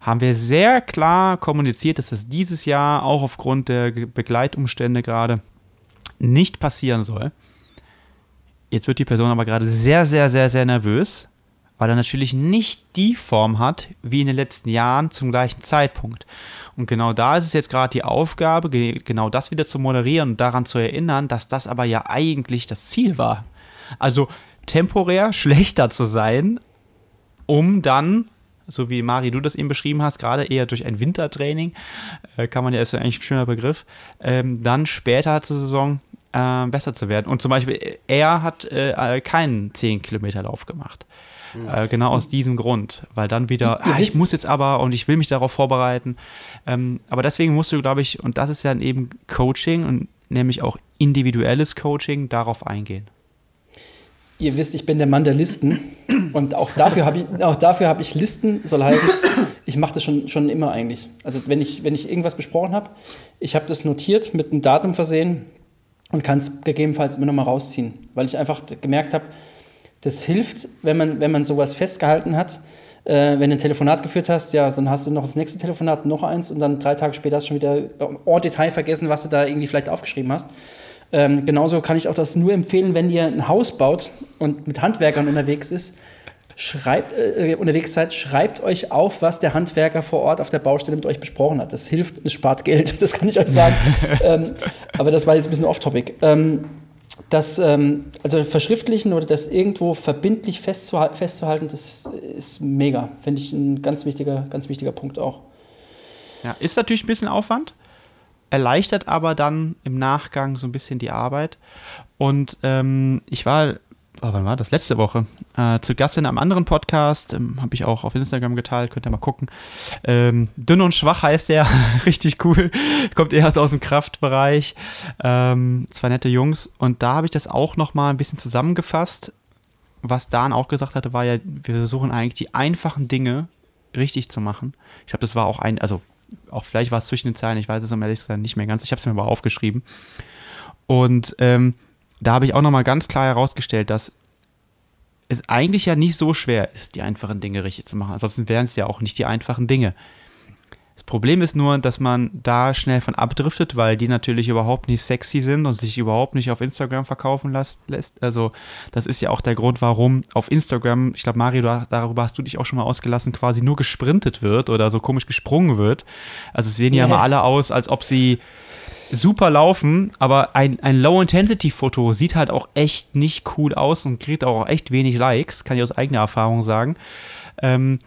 haben wir sehr klar kommuniziert, dass das dieses Jahr auch aufgrund der Begleitumstände gerade nicht passieren soll. jetzt wird die Person aber gerade sehr, sehr, sehr, sehr nervös, weil er natürlich nicht die Form hat wie in den letzten Jahren zum gleichen Zeitpunkt. Und genau da ist es jetzt gerade die Aufgabe, genau das wieder zu moderieren und daran zu erinnern, dass das aber ja eigentlich das Ziel war. Also temporär schlechter zu sein, um dann, so wie Mari du das eben beschrieben hast, gerade eher durch ein Wintertraining, äh, kann man ja, ist ja eigentlich ein schöner Begriff, ähm, dann später zur Saison äh, besser zu werden. Und zum Beispiel, er hat äh, keinen 10-Kilometer-Lauf gemacht. Äh, genau aus diesem Grund, weil dann wieder, ah, ich muss jetzt aber und ich will mich darauf vorbereiten. Ähm, aber deswegen musst du, glaube ich, und das ist ja eben Coaching und nämlich auch individuelles Coaching, darauf eingehen. Ihr wisst, ich bin der Mann der Listen und auch dafür habe ich, auch dafür habe ich Listen, soll heißen, ich mache das schon, schon immer eigentlich. Also wenn ich, wenn ich irgendwas besprochen habe, ich habe das notiert, mit einem Datum versehen und kann es gegebenenfalls immer noch mal rausziehen, weil ich einfach gemerkt habe, das hilft, wenn man, wenn man sowas festgehalten hat. Äh, wenn du ein Telefonat geführt hast, ja, dann hast du noch das nächste Telefonat, noch eins und dann drei Tage später hast du schon wieder en Detail vergessen, was du da irgendwie vielleicht aufgeschrieben hast. Ähm, genauso kann ich auch das nur empfehlen, wenn ihr ein Haus baut und mit Handwerkern unterwegs ist, schreibt, äh, unterwegs seid, schreibt euch auf, was der Handwerker vor Ort auf der Baustelle mit euch besprochen hat. Das hilft, es spart Geld, das kann ich euch sagen. ähm, aber das war jetzt ein bisschen off-topic. Ähm, das ähm, also verschriftlichen oder das irgendwo verbindlich festzuhalten, festzuhalten das ist mega. Finde ich ein ganz wichtiger, ganz wichtiger Punkt auch. Ja, ist natürlich ein bisschen Aufwand, erleichtert aber dann im Nachgang so ein bisschen die Arbeit. Und ähm, ich war oh, wann war das? Letzte Woche. Äh, zu Gast in einem anderen Podcast, ähm, habe ich auch auf Instagram geteilt, könnt ihr mal gucken. Ähm, Dünn und schwach heißt der, richtig cool. Kommt eher aus dem Kraftbereich. Ähm, zwei nette Jungs. Und da habe ich das auch nochmal ein bisschen zusammengefasst. Was Dan auch gesagt hatte, war ja, wir versuchen eigentlich die einfachen Dinge richtig zu machen. Ich glaube, das war auch ein, also auch vielleicht war es zwischen den Zeilen, ich weiß es um ehrlich zu sein nicht mehr ganz. Ich habe es mir aber aufgeschrieben. Und ähm, da habe ich auch nochmal ganz klar herausgestellt, dass es eigentlich ja nicht so schwer ist, die einfachen Dinge richtig zu machen. Ansonsten wären es ja auch nicht die einfachen Dinge. Das Problem ist nur, dass man da schnell von abdriftet, weil die natürlich überhaupt nicht sexy sind und sich überhaupt nicht auf Instagram verkaufen lässt. Also das ist ja auch der Grund, warum auf Instagram, ich glaube Mario, darüber hast du dich auch schon mal ausgelassen, quasi nur gesprintet wird oder so komisch gesprungen wird. Also es sehen ja, ja immer alle aus, als ob sie super laufen, aber ein, ein Low-Intensity-Foto sieht halt auch echt nicht cool aus und kriegt auch echt wenig Likes, kann ich aus eigener Erfahrung sagen. Ähm,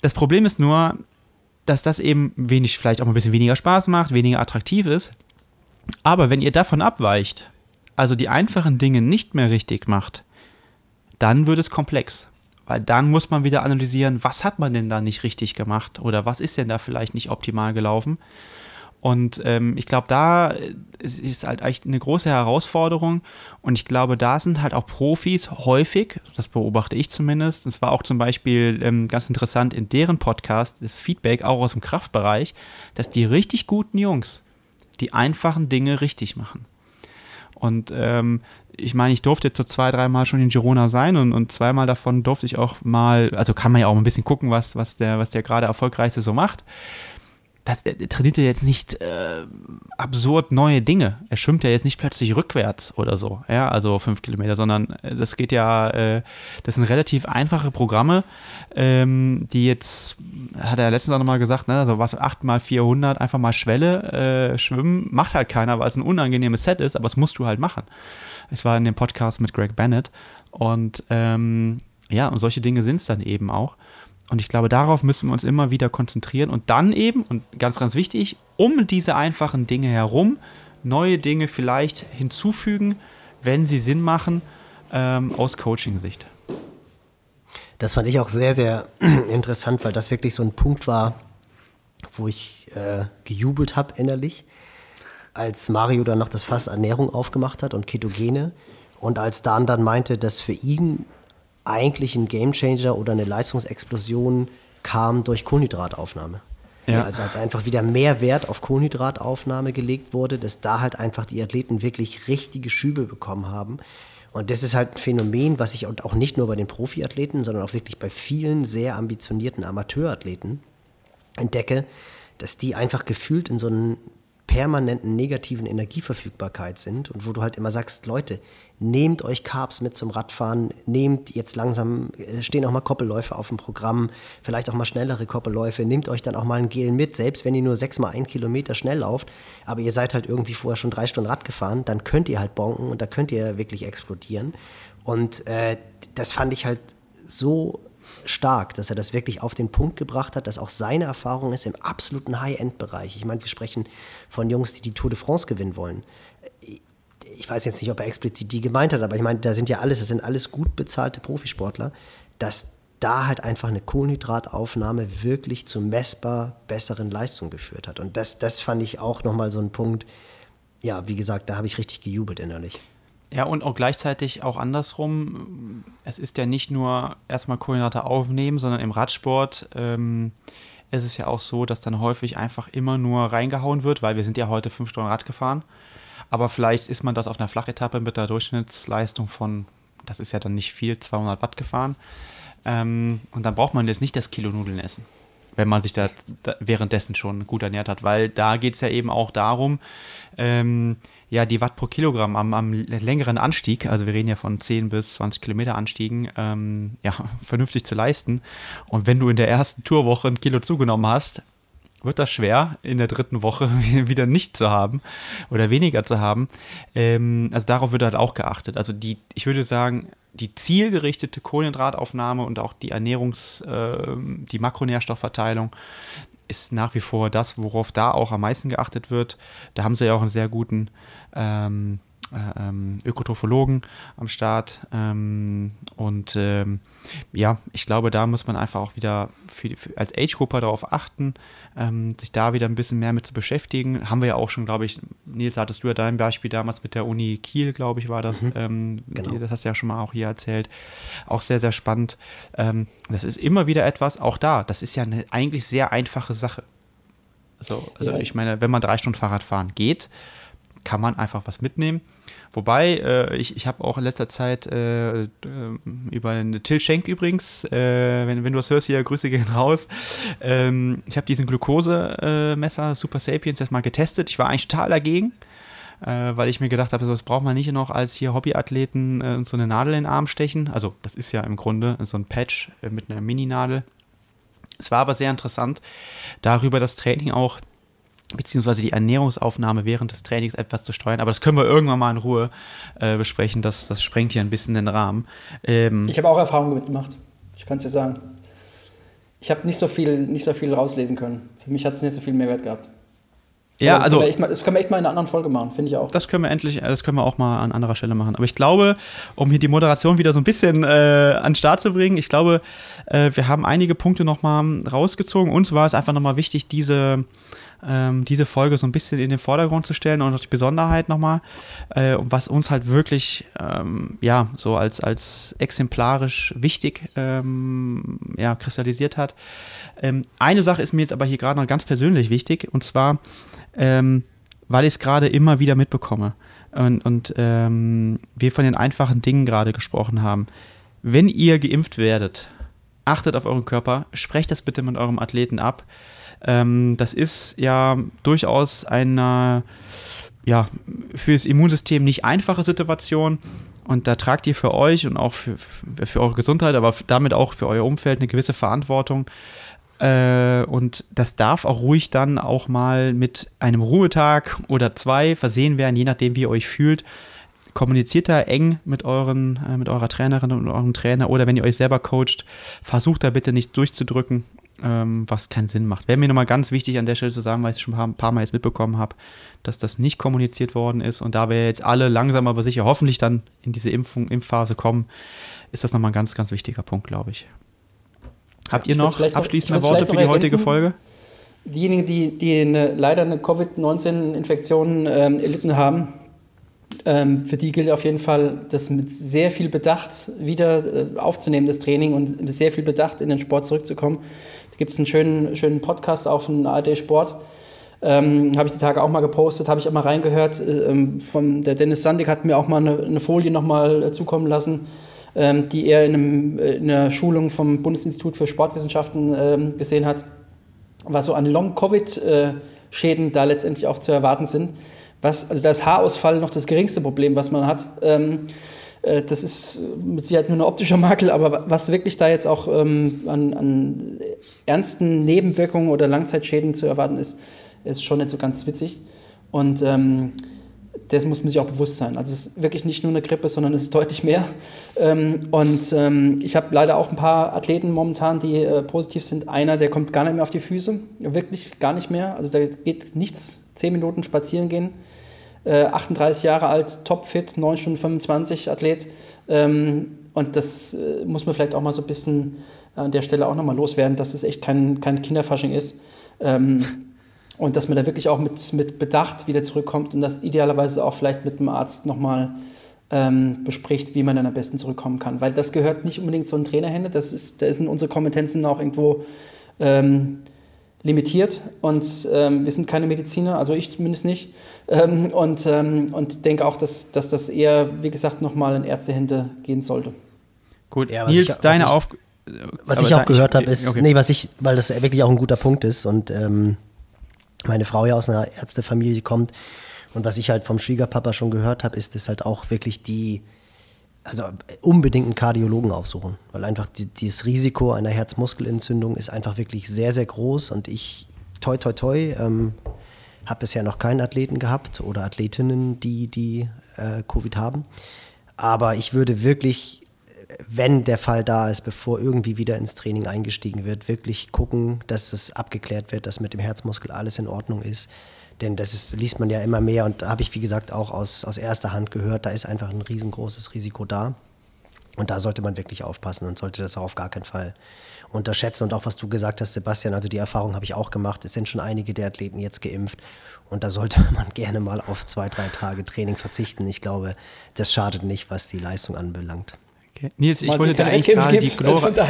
das Problem ist nur, dass das eben wenig, vielleicht auch ein bisschen weniger Spaß macht, weniger attraktiv ist. Aber wenn ihr davon abweicht, also die einfachen Dinge nicht mehr richtig macht, dann wird es komplex. Weil dann muss man wieder analysieren, was hat man denn da nicht richtig gemacht oder was ist denn da vielleicht nicht optimal gelaufen. Und ähm, ich glaube, da ist halt echt eine große Herausforderung. Und ich glaube, da sind halt auch Profis häufig, das beobachte ich zumindest. Es war auch zum Beispiel ähm, ganz interessant in deren Podcast, das Feedback auch aus dem Kraftbereich, dass die richtig guten Jungs die einfachen Dinge richtig machen. Und ähm, ich meine, ich durfte jetzt so zwei, dreimal schon in Girona sein und, und zweimal davon durfte ich auch mal, also kann man ja auch ein bisschen gucken, was, was der, was der gerade erfolgreichste so macht das, er trainiert ja jetzt nicht äh, absurd neue Dinge. Er schwimmt ja jetzt nicht plötzlich rückwärts oder so, ja, also fünf Kilometer, sondern äh, das geht ja, äh, das sind relativ einfache Programme, ähm, die jetzt, hat er letztens auch nochmal gesagt, ne, also was 8 mal 400, einfach mal Schwelle äh, schwimmen, macht halt keiner, weil es ein unangenehmes Set ist, aber das musst du halt machen. Es war in dem Podcast mit Greg Bennett und ähm, ja, und solche Dinge sind es dann eben auch. Und ich glaube, darauf müssen wir uns immer wieder konzentrieren und dann eben, und ganz, ganz wichtig, um diese einfachen Dinge herum neue Dinge vielleicht hinzufügen, wenn sie Sinn machen, ähm, aus Coaching-Sicht. Das fand ich auch sehr, sehr interessant, weil das wirklich so ein Punkt war, wo ich äh, gejubelt habe innerlich, als Mario dann noch das Fass Ernährung aufgemacht hat und Ketogene und als Dan dann meinte, dass für ihn eigentlich ein Gamechanger oder eine Leistungsexplosion kam durch Kohlenhydrataufnahme. Ja. Also als einfach wieder mehr Wert auf Kohlenhydrataufnahme gelegt wurde, dass da halt einfach die Athleten wirklich richtige Schübe bekommen haben. Und das ist halt ein Phänomen, was ich auch nicht nur bei den Profiathleten, sondern auch wirklich bei vielen sehr ambitionierten Amateurathleten entdecke, dass die einfach gefühlt in so einen permanenten negativen Energieverfügbarkeit sind und wo du halt immer sagst, Leute, nehmt euch Carbs mit zum Radfahren, nehmt jetzt langsam, stehen auch mal Koppelläufe auf dem Programm, vielleicht auch mal schnellere Koppelläufe, nehmt euch dann auch mal ein Gel mit, selbst wenn ihr nur sechs mal ein Kilometer schnell lauft, aber ihr seid halt irgendwie vorher schon drei Stunden Rad gefahren, dann könnt ihr halt bonken und da könnt ihr wirklich explodieren. Und äh, das fand ich halt so stark, dass er das wirklich auf den Punkt gebracht hat, dass auch seine Erfahrung ist im absoluten High-End-Bereich. Ich meine, wir sprechen von Jungs, die die Tour de France gewinnen wollen. Ich weiß jetzt nicht, ob er explizit die gemeint hat, aber ich meine, da sind ja alles, das sind alles gut bezahlte Profisportler, dass da halt einfach eine Kohlenhydrataufnahme wirklich zu messbar besseren Leistungen geführt hat. Und das, das fand ich auch nochmal so ein Punkt, ja, wie gesagt, da habe ich richtig gejubelt innerlich. Ja, und auch gleichzeitig auch andersrum. Es ist ja nicht nur erstmal Kohlenhydrate aufnehmen, sondern im Radsport ähm, ist es ja auch so, dass dann häufig einfach immer nur reingehauen wird, weil wir sind ja heute fünf Stunden Rad gefahren. Aber vielleicht ist man das auf einer Flachetappe mit einer Durchschnittsleistung von, das ist ja dann nicht viel, 200 Watt gefahren. Ähm, und dann braucht man jetzt nicht das Kilo Nudeln essen wenn man sich da, da währenddessen schon gut ernährt hat, weil da geht es ja eben auch darum, ähm, ja, die Watt pro Kilogramm am, am, längeren Anstieg, also wir reden ja von 10 bis 20 Kilometer Anstiegen, ähm, ja, vernünftig zu leisten. Und wenn du in der ersten Tourwoche ein Kilo zugenommen hast, wird das schwer, in der dritten Woche wieder nicht zu haben oder weniger zu haben. Ähm, also darauf wird halt auch geachtet. Also die, ich würde sagen, die zielgerichtete Kohlenhydrataufnahme und auch die Ernährungs-, äh, die Makronährstoffverteilung ist nach wie vor das, worauf da auch am meisten geachtet wird. Da haben sie ja auch einen sehr guten ähm, äh, ähm, Ökotrophologen am Start. Ähm, und ähm, ja, ich glaube, da muss man einfach auch wieder für, für als Age-Gruppe darauf achten, ähm, sich da wieder ein bisschen mehr mit zu beschäftigen. Haben wir ja auch schon, glaube ich, Nils, hattest du ja dein Beispiel damals mit der Uni Kiel, glaube ich, war das. Mhm. Ähm, genau. das hast du ja schon mal auch hier erzählt. Auch sehr, sehr spannend. Ähm, das ist immer wieder etwas, auch da, das ist ja eine eigentlich sehr einfache Sache. So, also ja. ich meine, wenn man drei Stunden Fahrrad fahren geht, kann man einfach was mitnehmen. Wobei, äh, ich, ich habe auch in letzter Zeit äh, äh, über eine Till Schenk übrigens, äh, wenn, wenn du das hörst hier, Grüße gehen raus. Ähm, ich habe diesen Glukosemesser Super Sapiens jetzt mal getestet. Ich war eigentlich total dagegen, äh, weil ich mir gedacht habe, das braucht man nicht noch als hier Hobbyathleten äh, so eine Nadel in den Arm stechen. Also das ist ja im Grunde so ein Patch mit einer Mini-Nadel. Es war aber sehr interessant, darüber das Training auch beziehungsweise die Ernährungsaufnahme während des Trainings etwas zu steuern. Aber das können wir irgendwann mal in Ruhe äh, besprechen. Das, das sprengt hier ein bisschen den Rahmen. Ähm ich habe auch Erfahrungen mitgemacht. Ich kann es dir sagen. Ich habe nicht so viel, nicht so viel rauslesen können. Für mich hat es nicht so viel Mehrwert gehabt. Ja, das also. Können mal, das können wir echt mal in einer anderen Folge machen, finde ich auch. Das können wir endlich, das können wir auch mal an anderer Stelle machen. Aber ich glaube, um hier die Moderation wieder so ein bisschen äh, an den Start zu bringen, ich glaube, äh, wir haben einige Punkte nochmal rausgezogen. Uns war es einfach nochmal wichtig, diese ähm, diese Folge so ein bisschen in den Vordergrund zu stellen und auch die Besonderheit nochmal, äh, was uns halt wirklich, ähm, ja, so als, als exemplarisch wichtig ähm, ja, kristallisiert hat. Ähm, eine Sache ist mir jetzt aber hier gerade noch ganz persönlich wichtig und zwar, ähm, weil ich es gerade immer wieder mitbekomme und, und ähm, wir von den einfachen Dingen gerade gesprochen haben. Wenn ihr geimpft werdet, achtet auf euren Körper, sprecht das bitte mit eurem Athleten ab. Ähm, das ist ja durchaus eine ja, für das Immunsystem nicht einfache Situation. Und da tragt ihr für euch und auch für, für eure Gesundheit, aber damit auch für euer Umfeld eine gewisse Verantwortung. Äh, und das darf auch ruhig dann auch mal mit einem Ruhetag oder zwei versehen werden, je nachdem, wie ihr euch fühlt. Kommuniziert da eng mit, euren, äh, mit eurer Trainerin und eurem Trainer oder wenn ihr euch selber coacht, versucht da bitte nicht durchzudrücken ähm, was keinen Sinn macht. Wäre mir nochmal ganz wichtig an der Stelle zu sagen, weil ich es schon ein paar Mal jetzt mitbekommen habe, dass das nicht kommuniziert worden ist und da wir jetzt alle langsam aber sicher hoffentlich dann in diese Impfung, Impfphase kommen, ist das nochmal ein ganz, ganz wichtiger Punkt, glaube ich. Habt ihr noch abschließende Worte für die heutige Folge? Diejenigen, die, die eine, leider eine Covid-19-Infektion ähm, erlitten haben, ähm, für die gilt auf jeden Fall, das mit sehr viel Bedacht wieder äh, aufzunehmen, das Training und mit sehr viel Bedacht in den Sport zurückzukommen gibt es einen schönen, schönen Podcast auf dem ARD Sport. Ähm, habe ich die Tage auch mal gepostet, habe ich auch mal reingehört. Äh, ähm, von der Dennis Sandig hat mir auch mal eine, eine Folie nochmal äh, zukommen lassen, ähm, die er in, einem, äh, in, einer Schulung vom Bundesinstitut für Sportwissenschaften ähm, gesehen hat, was so an Long-Covid äh, Schäden da letztendlich auch zu erwarten sind. Was, also da ist Haarausfall noch das geringste Problem, was man hat. Äh, das ist mit Sicherheit nur ein optischer Makel, aber was wirklich da jetzt auch ähm, an, an, ernsten Nebenwirkungen oder Langzeitschäden zu erwarten ist, ist schon nicht so ganz witzig. Und ähm, das muss man sich auch bewusst sein. Also es ist wirklich nicht nur eine Grippe, sondern es ist deutlich mehr. Ähm, und ähm, ich habe leider auch ein paar Athleten momentan, die äh, positiv sind. Einer, der kommt gar nicht mehr auf die Füße, wirklich gar nicht mehr. Also da geht nichts, zehn Minuten spazieren gehen. Äh, 38 Jahre alt, topfit, 9 Stunden 25 Athlet. Ähm, und das äh, muss man vielleicht auch mal so ein bisschen an der Stelle auch nochmal loswerden, dass es echt kein, kein Kinderfasching ist. Ähm, und dass man da wirklich auch mit, mit Bedacht wieder zurückkommt und das idealerweise auch vielleicht mit dem Arzt nochmal ähm, bespricht, wie man dann am besten zurückkommen kann. Weil das gehört nicht unbedingt zu den Trainerhände, das ist, da sind unsere Kompetenzen auch irgendwo ähm, limitiert und ähm, wir sind keine Mediziner, also ich zumindest nicht. Ähm, und, ähm, und denke auch, dass, dass das eher, wie gesagt, nochmal in Ärztehände gehen sollte. Gut, ja, Nils, ich, deine Aufgabe. Was ich auch gehört habe, ist, okay. nee, was ich, weil das wirklich auch ein guter Punkt ist und ähm, meine Frau ja aus einer Ärztefamilie kommt. Und was ich halt vom Schwiegerpapa schon gehört habe, ist, dass halt auch wirklich die, also unbedingt einen Kardiologen aufsuchen, weil einfach die, dieses Risiko einer Herzmuskelentzündung ist einfach wirklich sehr, sehr groß und ich, toi, toi, toi, ähm, habe bisher noch keinen Athleten gehabt oder Athletinnen, die, die äh, Covid haben. Aber ich würde wirklich wenn der Fall da ist, bevor irgendwie wieder ins Training eingestiegen wird, wirklich gucken, dass es abgeklärt wird, dass mit dem Herzmuskel alles in Ordnung ist. Denn das ist, liest man ja immer mehr und habe ich, wie gesagt, auch aus, aus erster Hand gehört, da ist einfach ein riesengroßes Risiko da. Und da sollte man wirklich aufpassen und sollte das auch auf gar keinen Fall unterschätzen. Und auch was du gesagt hast, Sebastian, also die Erfahrung habe ich auch gemacht. Es sind schon einige der Athleten jetzt geimpft. Und da sollte man gerne mal auf zwei, drei Tage Training verzichten. Ich glaube, das schadet nicht, was die Leistung anbelangt. Okay. Nils, ich wollte dir eigentlich gerade die, Glor also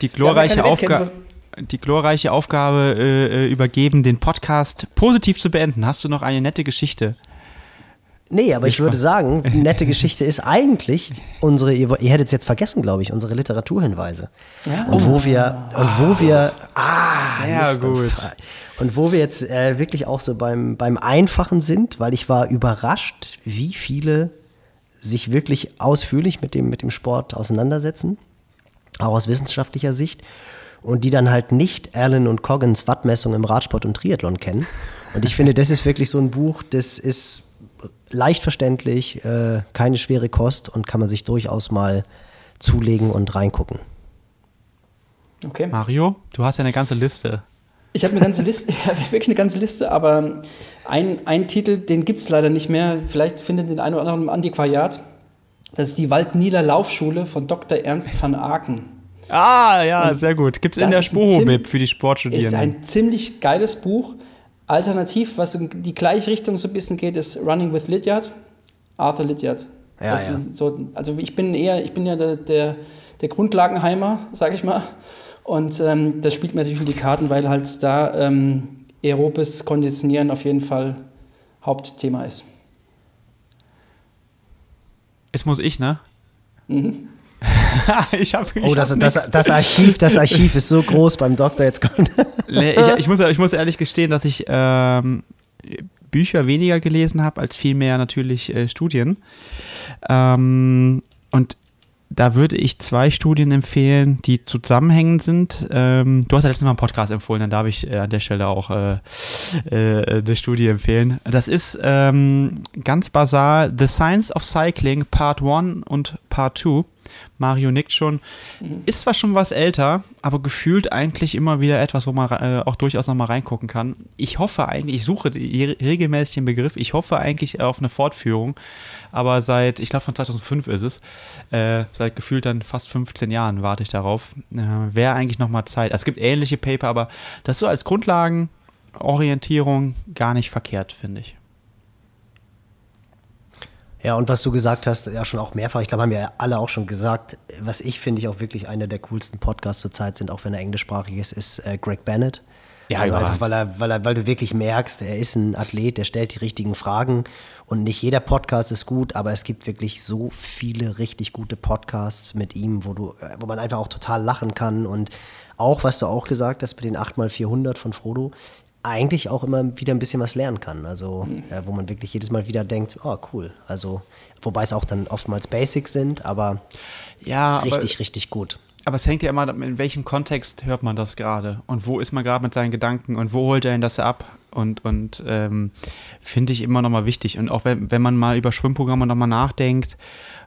die, glorreiche Aufgabe die glorreiche Aufgabe äh, übergeben, den Podcast positiv zu beenden. Hast du noch eine nette Geschichte? Nee, aber ich, ich würde sagen, nette Geschichte ist eigentlich unsere, ihr, ihr hättet es jetzt vergessen, glaube ich, unsere Literaturhinweise. Ja. Und wo wir, und wo wir, ah, sehr gut. Und wo wir jetzt äh, wirklich auch so beim, beim Einfachen sind, weil ich war überrascht, wie viele sich wirklich ausführlich mit dem, mit dem Sport auseinandersetzen, auch aus wissenschaftlicher Sicht, und die dann halt nicht Allen und Coggins Wattmessung im Radsport und Triathlon kennen. Und ich finde, das ist wirklich so ein Buch, das ist leicht verständlich, äh, keine schwere Kost und kann man sich durchaus mal zulegen und reingucken. Okay. Mario, du hast ja eine ganze Liste. Ich habe eine ganze Liste, ja, wirklich eine ganze Liste, aber ein, ein Titel, den gibt es leider nicht mehr. Vielleicht findet den einen oder anderen im Antiquariat. Das ist die Waldnieler Laufschule von Dr. Ernst van Aken. Ah, ja, Und sehr gut. Gibt es in der Sporo-Bib für die Sportstudierenden. Ist ein ziemlich geiles Buch. Alternativ, was in die gleiche Richtung so ein bisschen geht, ist Running with Lydiard. Arthur Lydiard. Ja, ja. So, also ich bin eher, ich bin ja der, der, der Grundlagenheimer, sag ich mal. Und ähm, das spielt mir natürlich in die Karten, weil halt da ähm, aerobes Konditionieren auf jeden Fall Hauptthema ist. Jetzt muss ich, ne? Mhm. ich hab, ich oh, das, das, das, Archiv, das Archiv ist so groß beim Doktor jetzt ich, ich, muss, ich muss ehrlich gestehen, dass ich ähm, Bücher weniger gelesen habe, als vielmehr natürlich äh, Studien. Ähm, und da würde ich zwei Studien empfehlen, die zusammenhängend sind. Ähm, du hast ja letztes Mal einen Podcast empfohlen, dann darf ich äh, an der Stelle auch äh, äh, eine Studie empfehlen. Das ist ähm, ganz basal The Science of Cycling Part 1 und Part 2 Mario nickt schon. Mhm. Ist zwar schon was älter, aber gefühlt eigentlich immer wieder etwas, wo man äh, auch durchaus nochmal reingucken kann. Ich hoffe eigentlich, ich suche regelmäßig den Begriff, ich hoffe eigentlich auf eine Fortführung, aber seit, ich glaube von 2005 ist es, äh, seit gefühlt dann fast 15 Jahren warte ich darauf. Äh, Wäre eigentlich nochmal Zeit. Es gibt ähnliche Paper, aber das so als Grundlagenorientierung gar nicht verkehrt, finde ich. Ja, und was du gesagt hast, ja schon auch mehrfach, ich glaube, haben wir alle auch schon gesagt, was ich finde ich auch wirklich einer der coolsten Podcasts zurzeit sind, auch wenn er englischsprachig ist, ist äh, Greg Bennett. Ja, also einfach, weil, er, weil, er, weil du wirklich merkst, er ist ein Athlet, der stellt die richtigen Fragen. Und nicht jeder Podcast ist gut, aber es gibt wirklich so viele richtig gute Podcasts mit ihm, wo, du, äh, wo man einfach auch total lachen kann. Und auch, was du auch gesagt hast mit den 8x400 von Frodo, eigentlich auch immer wieder ein bisschen was lernen kann. Also, mhm. ja, wo man wirklich jedes Mal wieder denkt, oh cool. Also, wobei es auch dann oftmals Basics sind, aber ja, richtig, aber, richtig gut. Aber es hängt ja immer, in welchem Kontext hört man das gerade und wo ist man gerade mit seinen Gedanken und wo holt er denn das ab? Und, und ähm, finde ich immer nochmal wichtig. Und auch wenn, wenn man mal über Schwimmprogramme nochmal nachdenkt,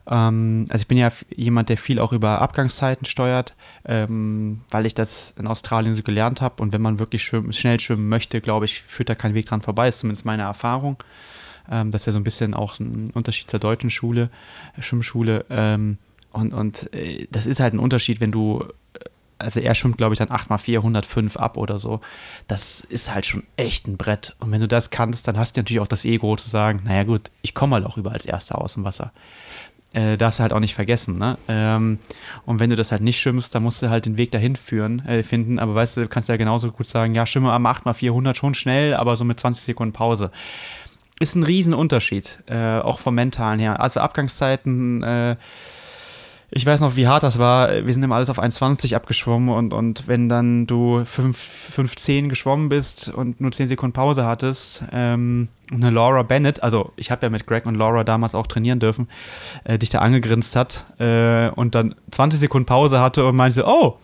also ich bin ja jemand, der viel auch über Abgangszeiten steuert, ähm, weil ich das in Australien so gelernt habe. Und wenn man wirklich schwimmen, schnell schwimmen möchte, glaube ich, führt da kein Weg dran vorbei. Ist zumindest meine Erfahrung. Ähm, das ist ja so ein bisschen auch ein Unterschied zur deutschen Schule, Schwimmschule. Ähm, und, und äh, das ist halt ein Unterschied, wenn du also er schwimmt, glaube ich, dann 8x4, 105 ab oder so. Das ist halt schon echt ein Brett. Und wenn du das kannst, dann hast du natürlich auch das Ego zu sagen, naja gut, ich komme halt auch über als Erster aus dem Wasser äh, darfst du halt auch nicht vergessen. Ne? Ähm, und wenn du das halt nicht schwimmst, dann musst du halt den Weg dahin führen, äh, finden. Aber weißt du, kannst ja genauso gut sagen, ja, schwimme am 8x400 schon schnell, aber so mit 20 Sekunden Pause. Ist ein Riesenunterschied, äh, auch vom Mentalen her. Also Abgangszeiten, äh, ich weiß noch, wie hart das war. Wir sind immer alles auf 1,20 abgeschwommen und, und wenn dann du 5,10 geschwommen bist und nur 10 Sekunden Pause hattest, ähm, eine Laura Bennett, also ich habe ja mit Greg und Laura damals auch trainieren dürfen, äh, dich da angegrinst hat äh, und dann 20 Sekunden Pause hatte und meinte, oh,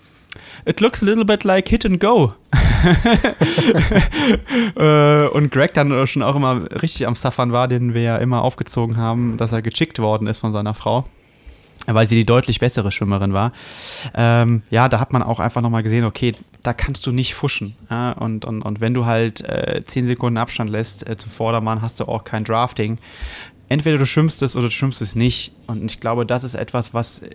it looks a little bit like hit and go. äh, und Greg dann schon auch immer richtig am Suffern war, den wir ja immer aufgezogen haben, dass er gechickt worden ist von seiner Frau weil sie die deutlich bessere Schwimmerin war. Ähm, ja, da hat man auch einfach nochmal gesehen, okay, da kannst du nicht fuschen. Ja? Und, und, und wenn du halt äh, 10 Sekunden Abstand lässt äh, zum Vordermann, hast du auch kein Drafting. Entweder du schwimmst es oder du schwimmst es nicht. Und ich glaube, das ist etwas, was. Äh,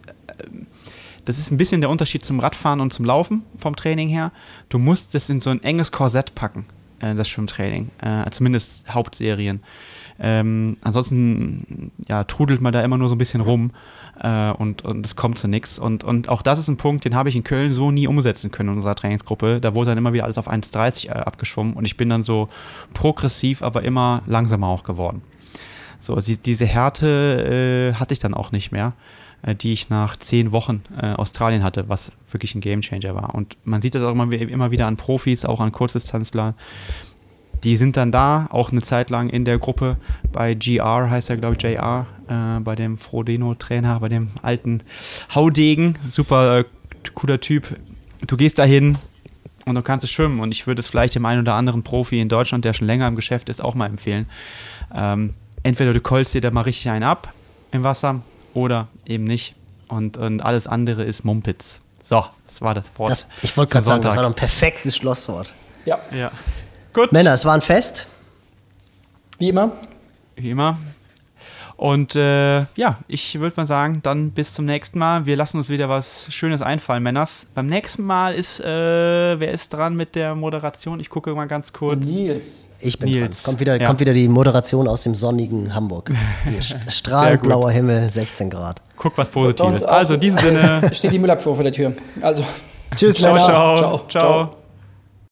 das ist ein bisschen der Unterschied zum Radfahren und zum Laufen vom Training her. Du musst es in so ein enges Korsett packen, äh, das Schwimmtraining. Äh, zumindest Hauptserien. Ähm, ansonsten ja, trudelt man da immer nur so ein bisschen rum äh, und, und es kommt zu nichts. Und, und auch das ist ein Punkt, den habe ich in Köln so nie umsetzen können in unserer Trainingsgruppe. Da wurde dann immer wieder alles auf 1,30 äh, abgeschwommen und ich bin dann so progressiv, aber immer langsamer auch geworden. So, diese Härte äh, hatte ich dann auch nicht mehr, äh, die ich nach zehn Wochen äh, Australien hatte, was wirklich ein Gamechanger war. Und man sieht das auch immer, immer wieder an Profis, auch an Kurzdistanzler, die sind dann da, auch eine Zeit lang in der Gruppe bei GR, heißt er, glaube ich, JR, äh, bei dem Frodeno-Trainer, bei dem alten Haudegen. Super äh, cooler Typ. Du gehst dahin und du kannst es schwimmen. Und ich würde es vielleicht dem einen oder anderen Profi in Deutschland, der schon länger im Geschäft ist, auch mal empfehlen. Ähm, entweder du kolst dir da mal richtig einen ab im Wasser oder eben nicht. Und, und alles andere ist Mumpitz. So, das war das Wort. Das, ich wollte gerade sagen, das war doch ein perfektes Schlusswort. Ja. ja. Gut. Männer, es war ein Fest. Wie immer. Wie immer. Und äh, ja, ich würde mal sagen, dann bis zum nächsten Mal. Wir lassen uns wieder was Schönes einfallen, Männers. Beim nächsten Mal ist, äh, wer ist dran mit der Moderation? Ich gucke mal ganz kurz. Nils. Ich bin Nils. dran. Kommt wieder, ja. kommt wieder die Moderation aus dem sonnigen Hamburg. Strahlend blauer Himmel, 16 Grad. Guck was Positives. Also in diesem Sinne. Steht die Müllabfuhr vor der Tür. Also. Tschüss, ciao, ciao, ciao. ciao.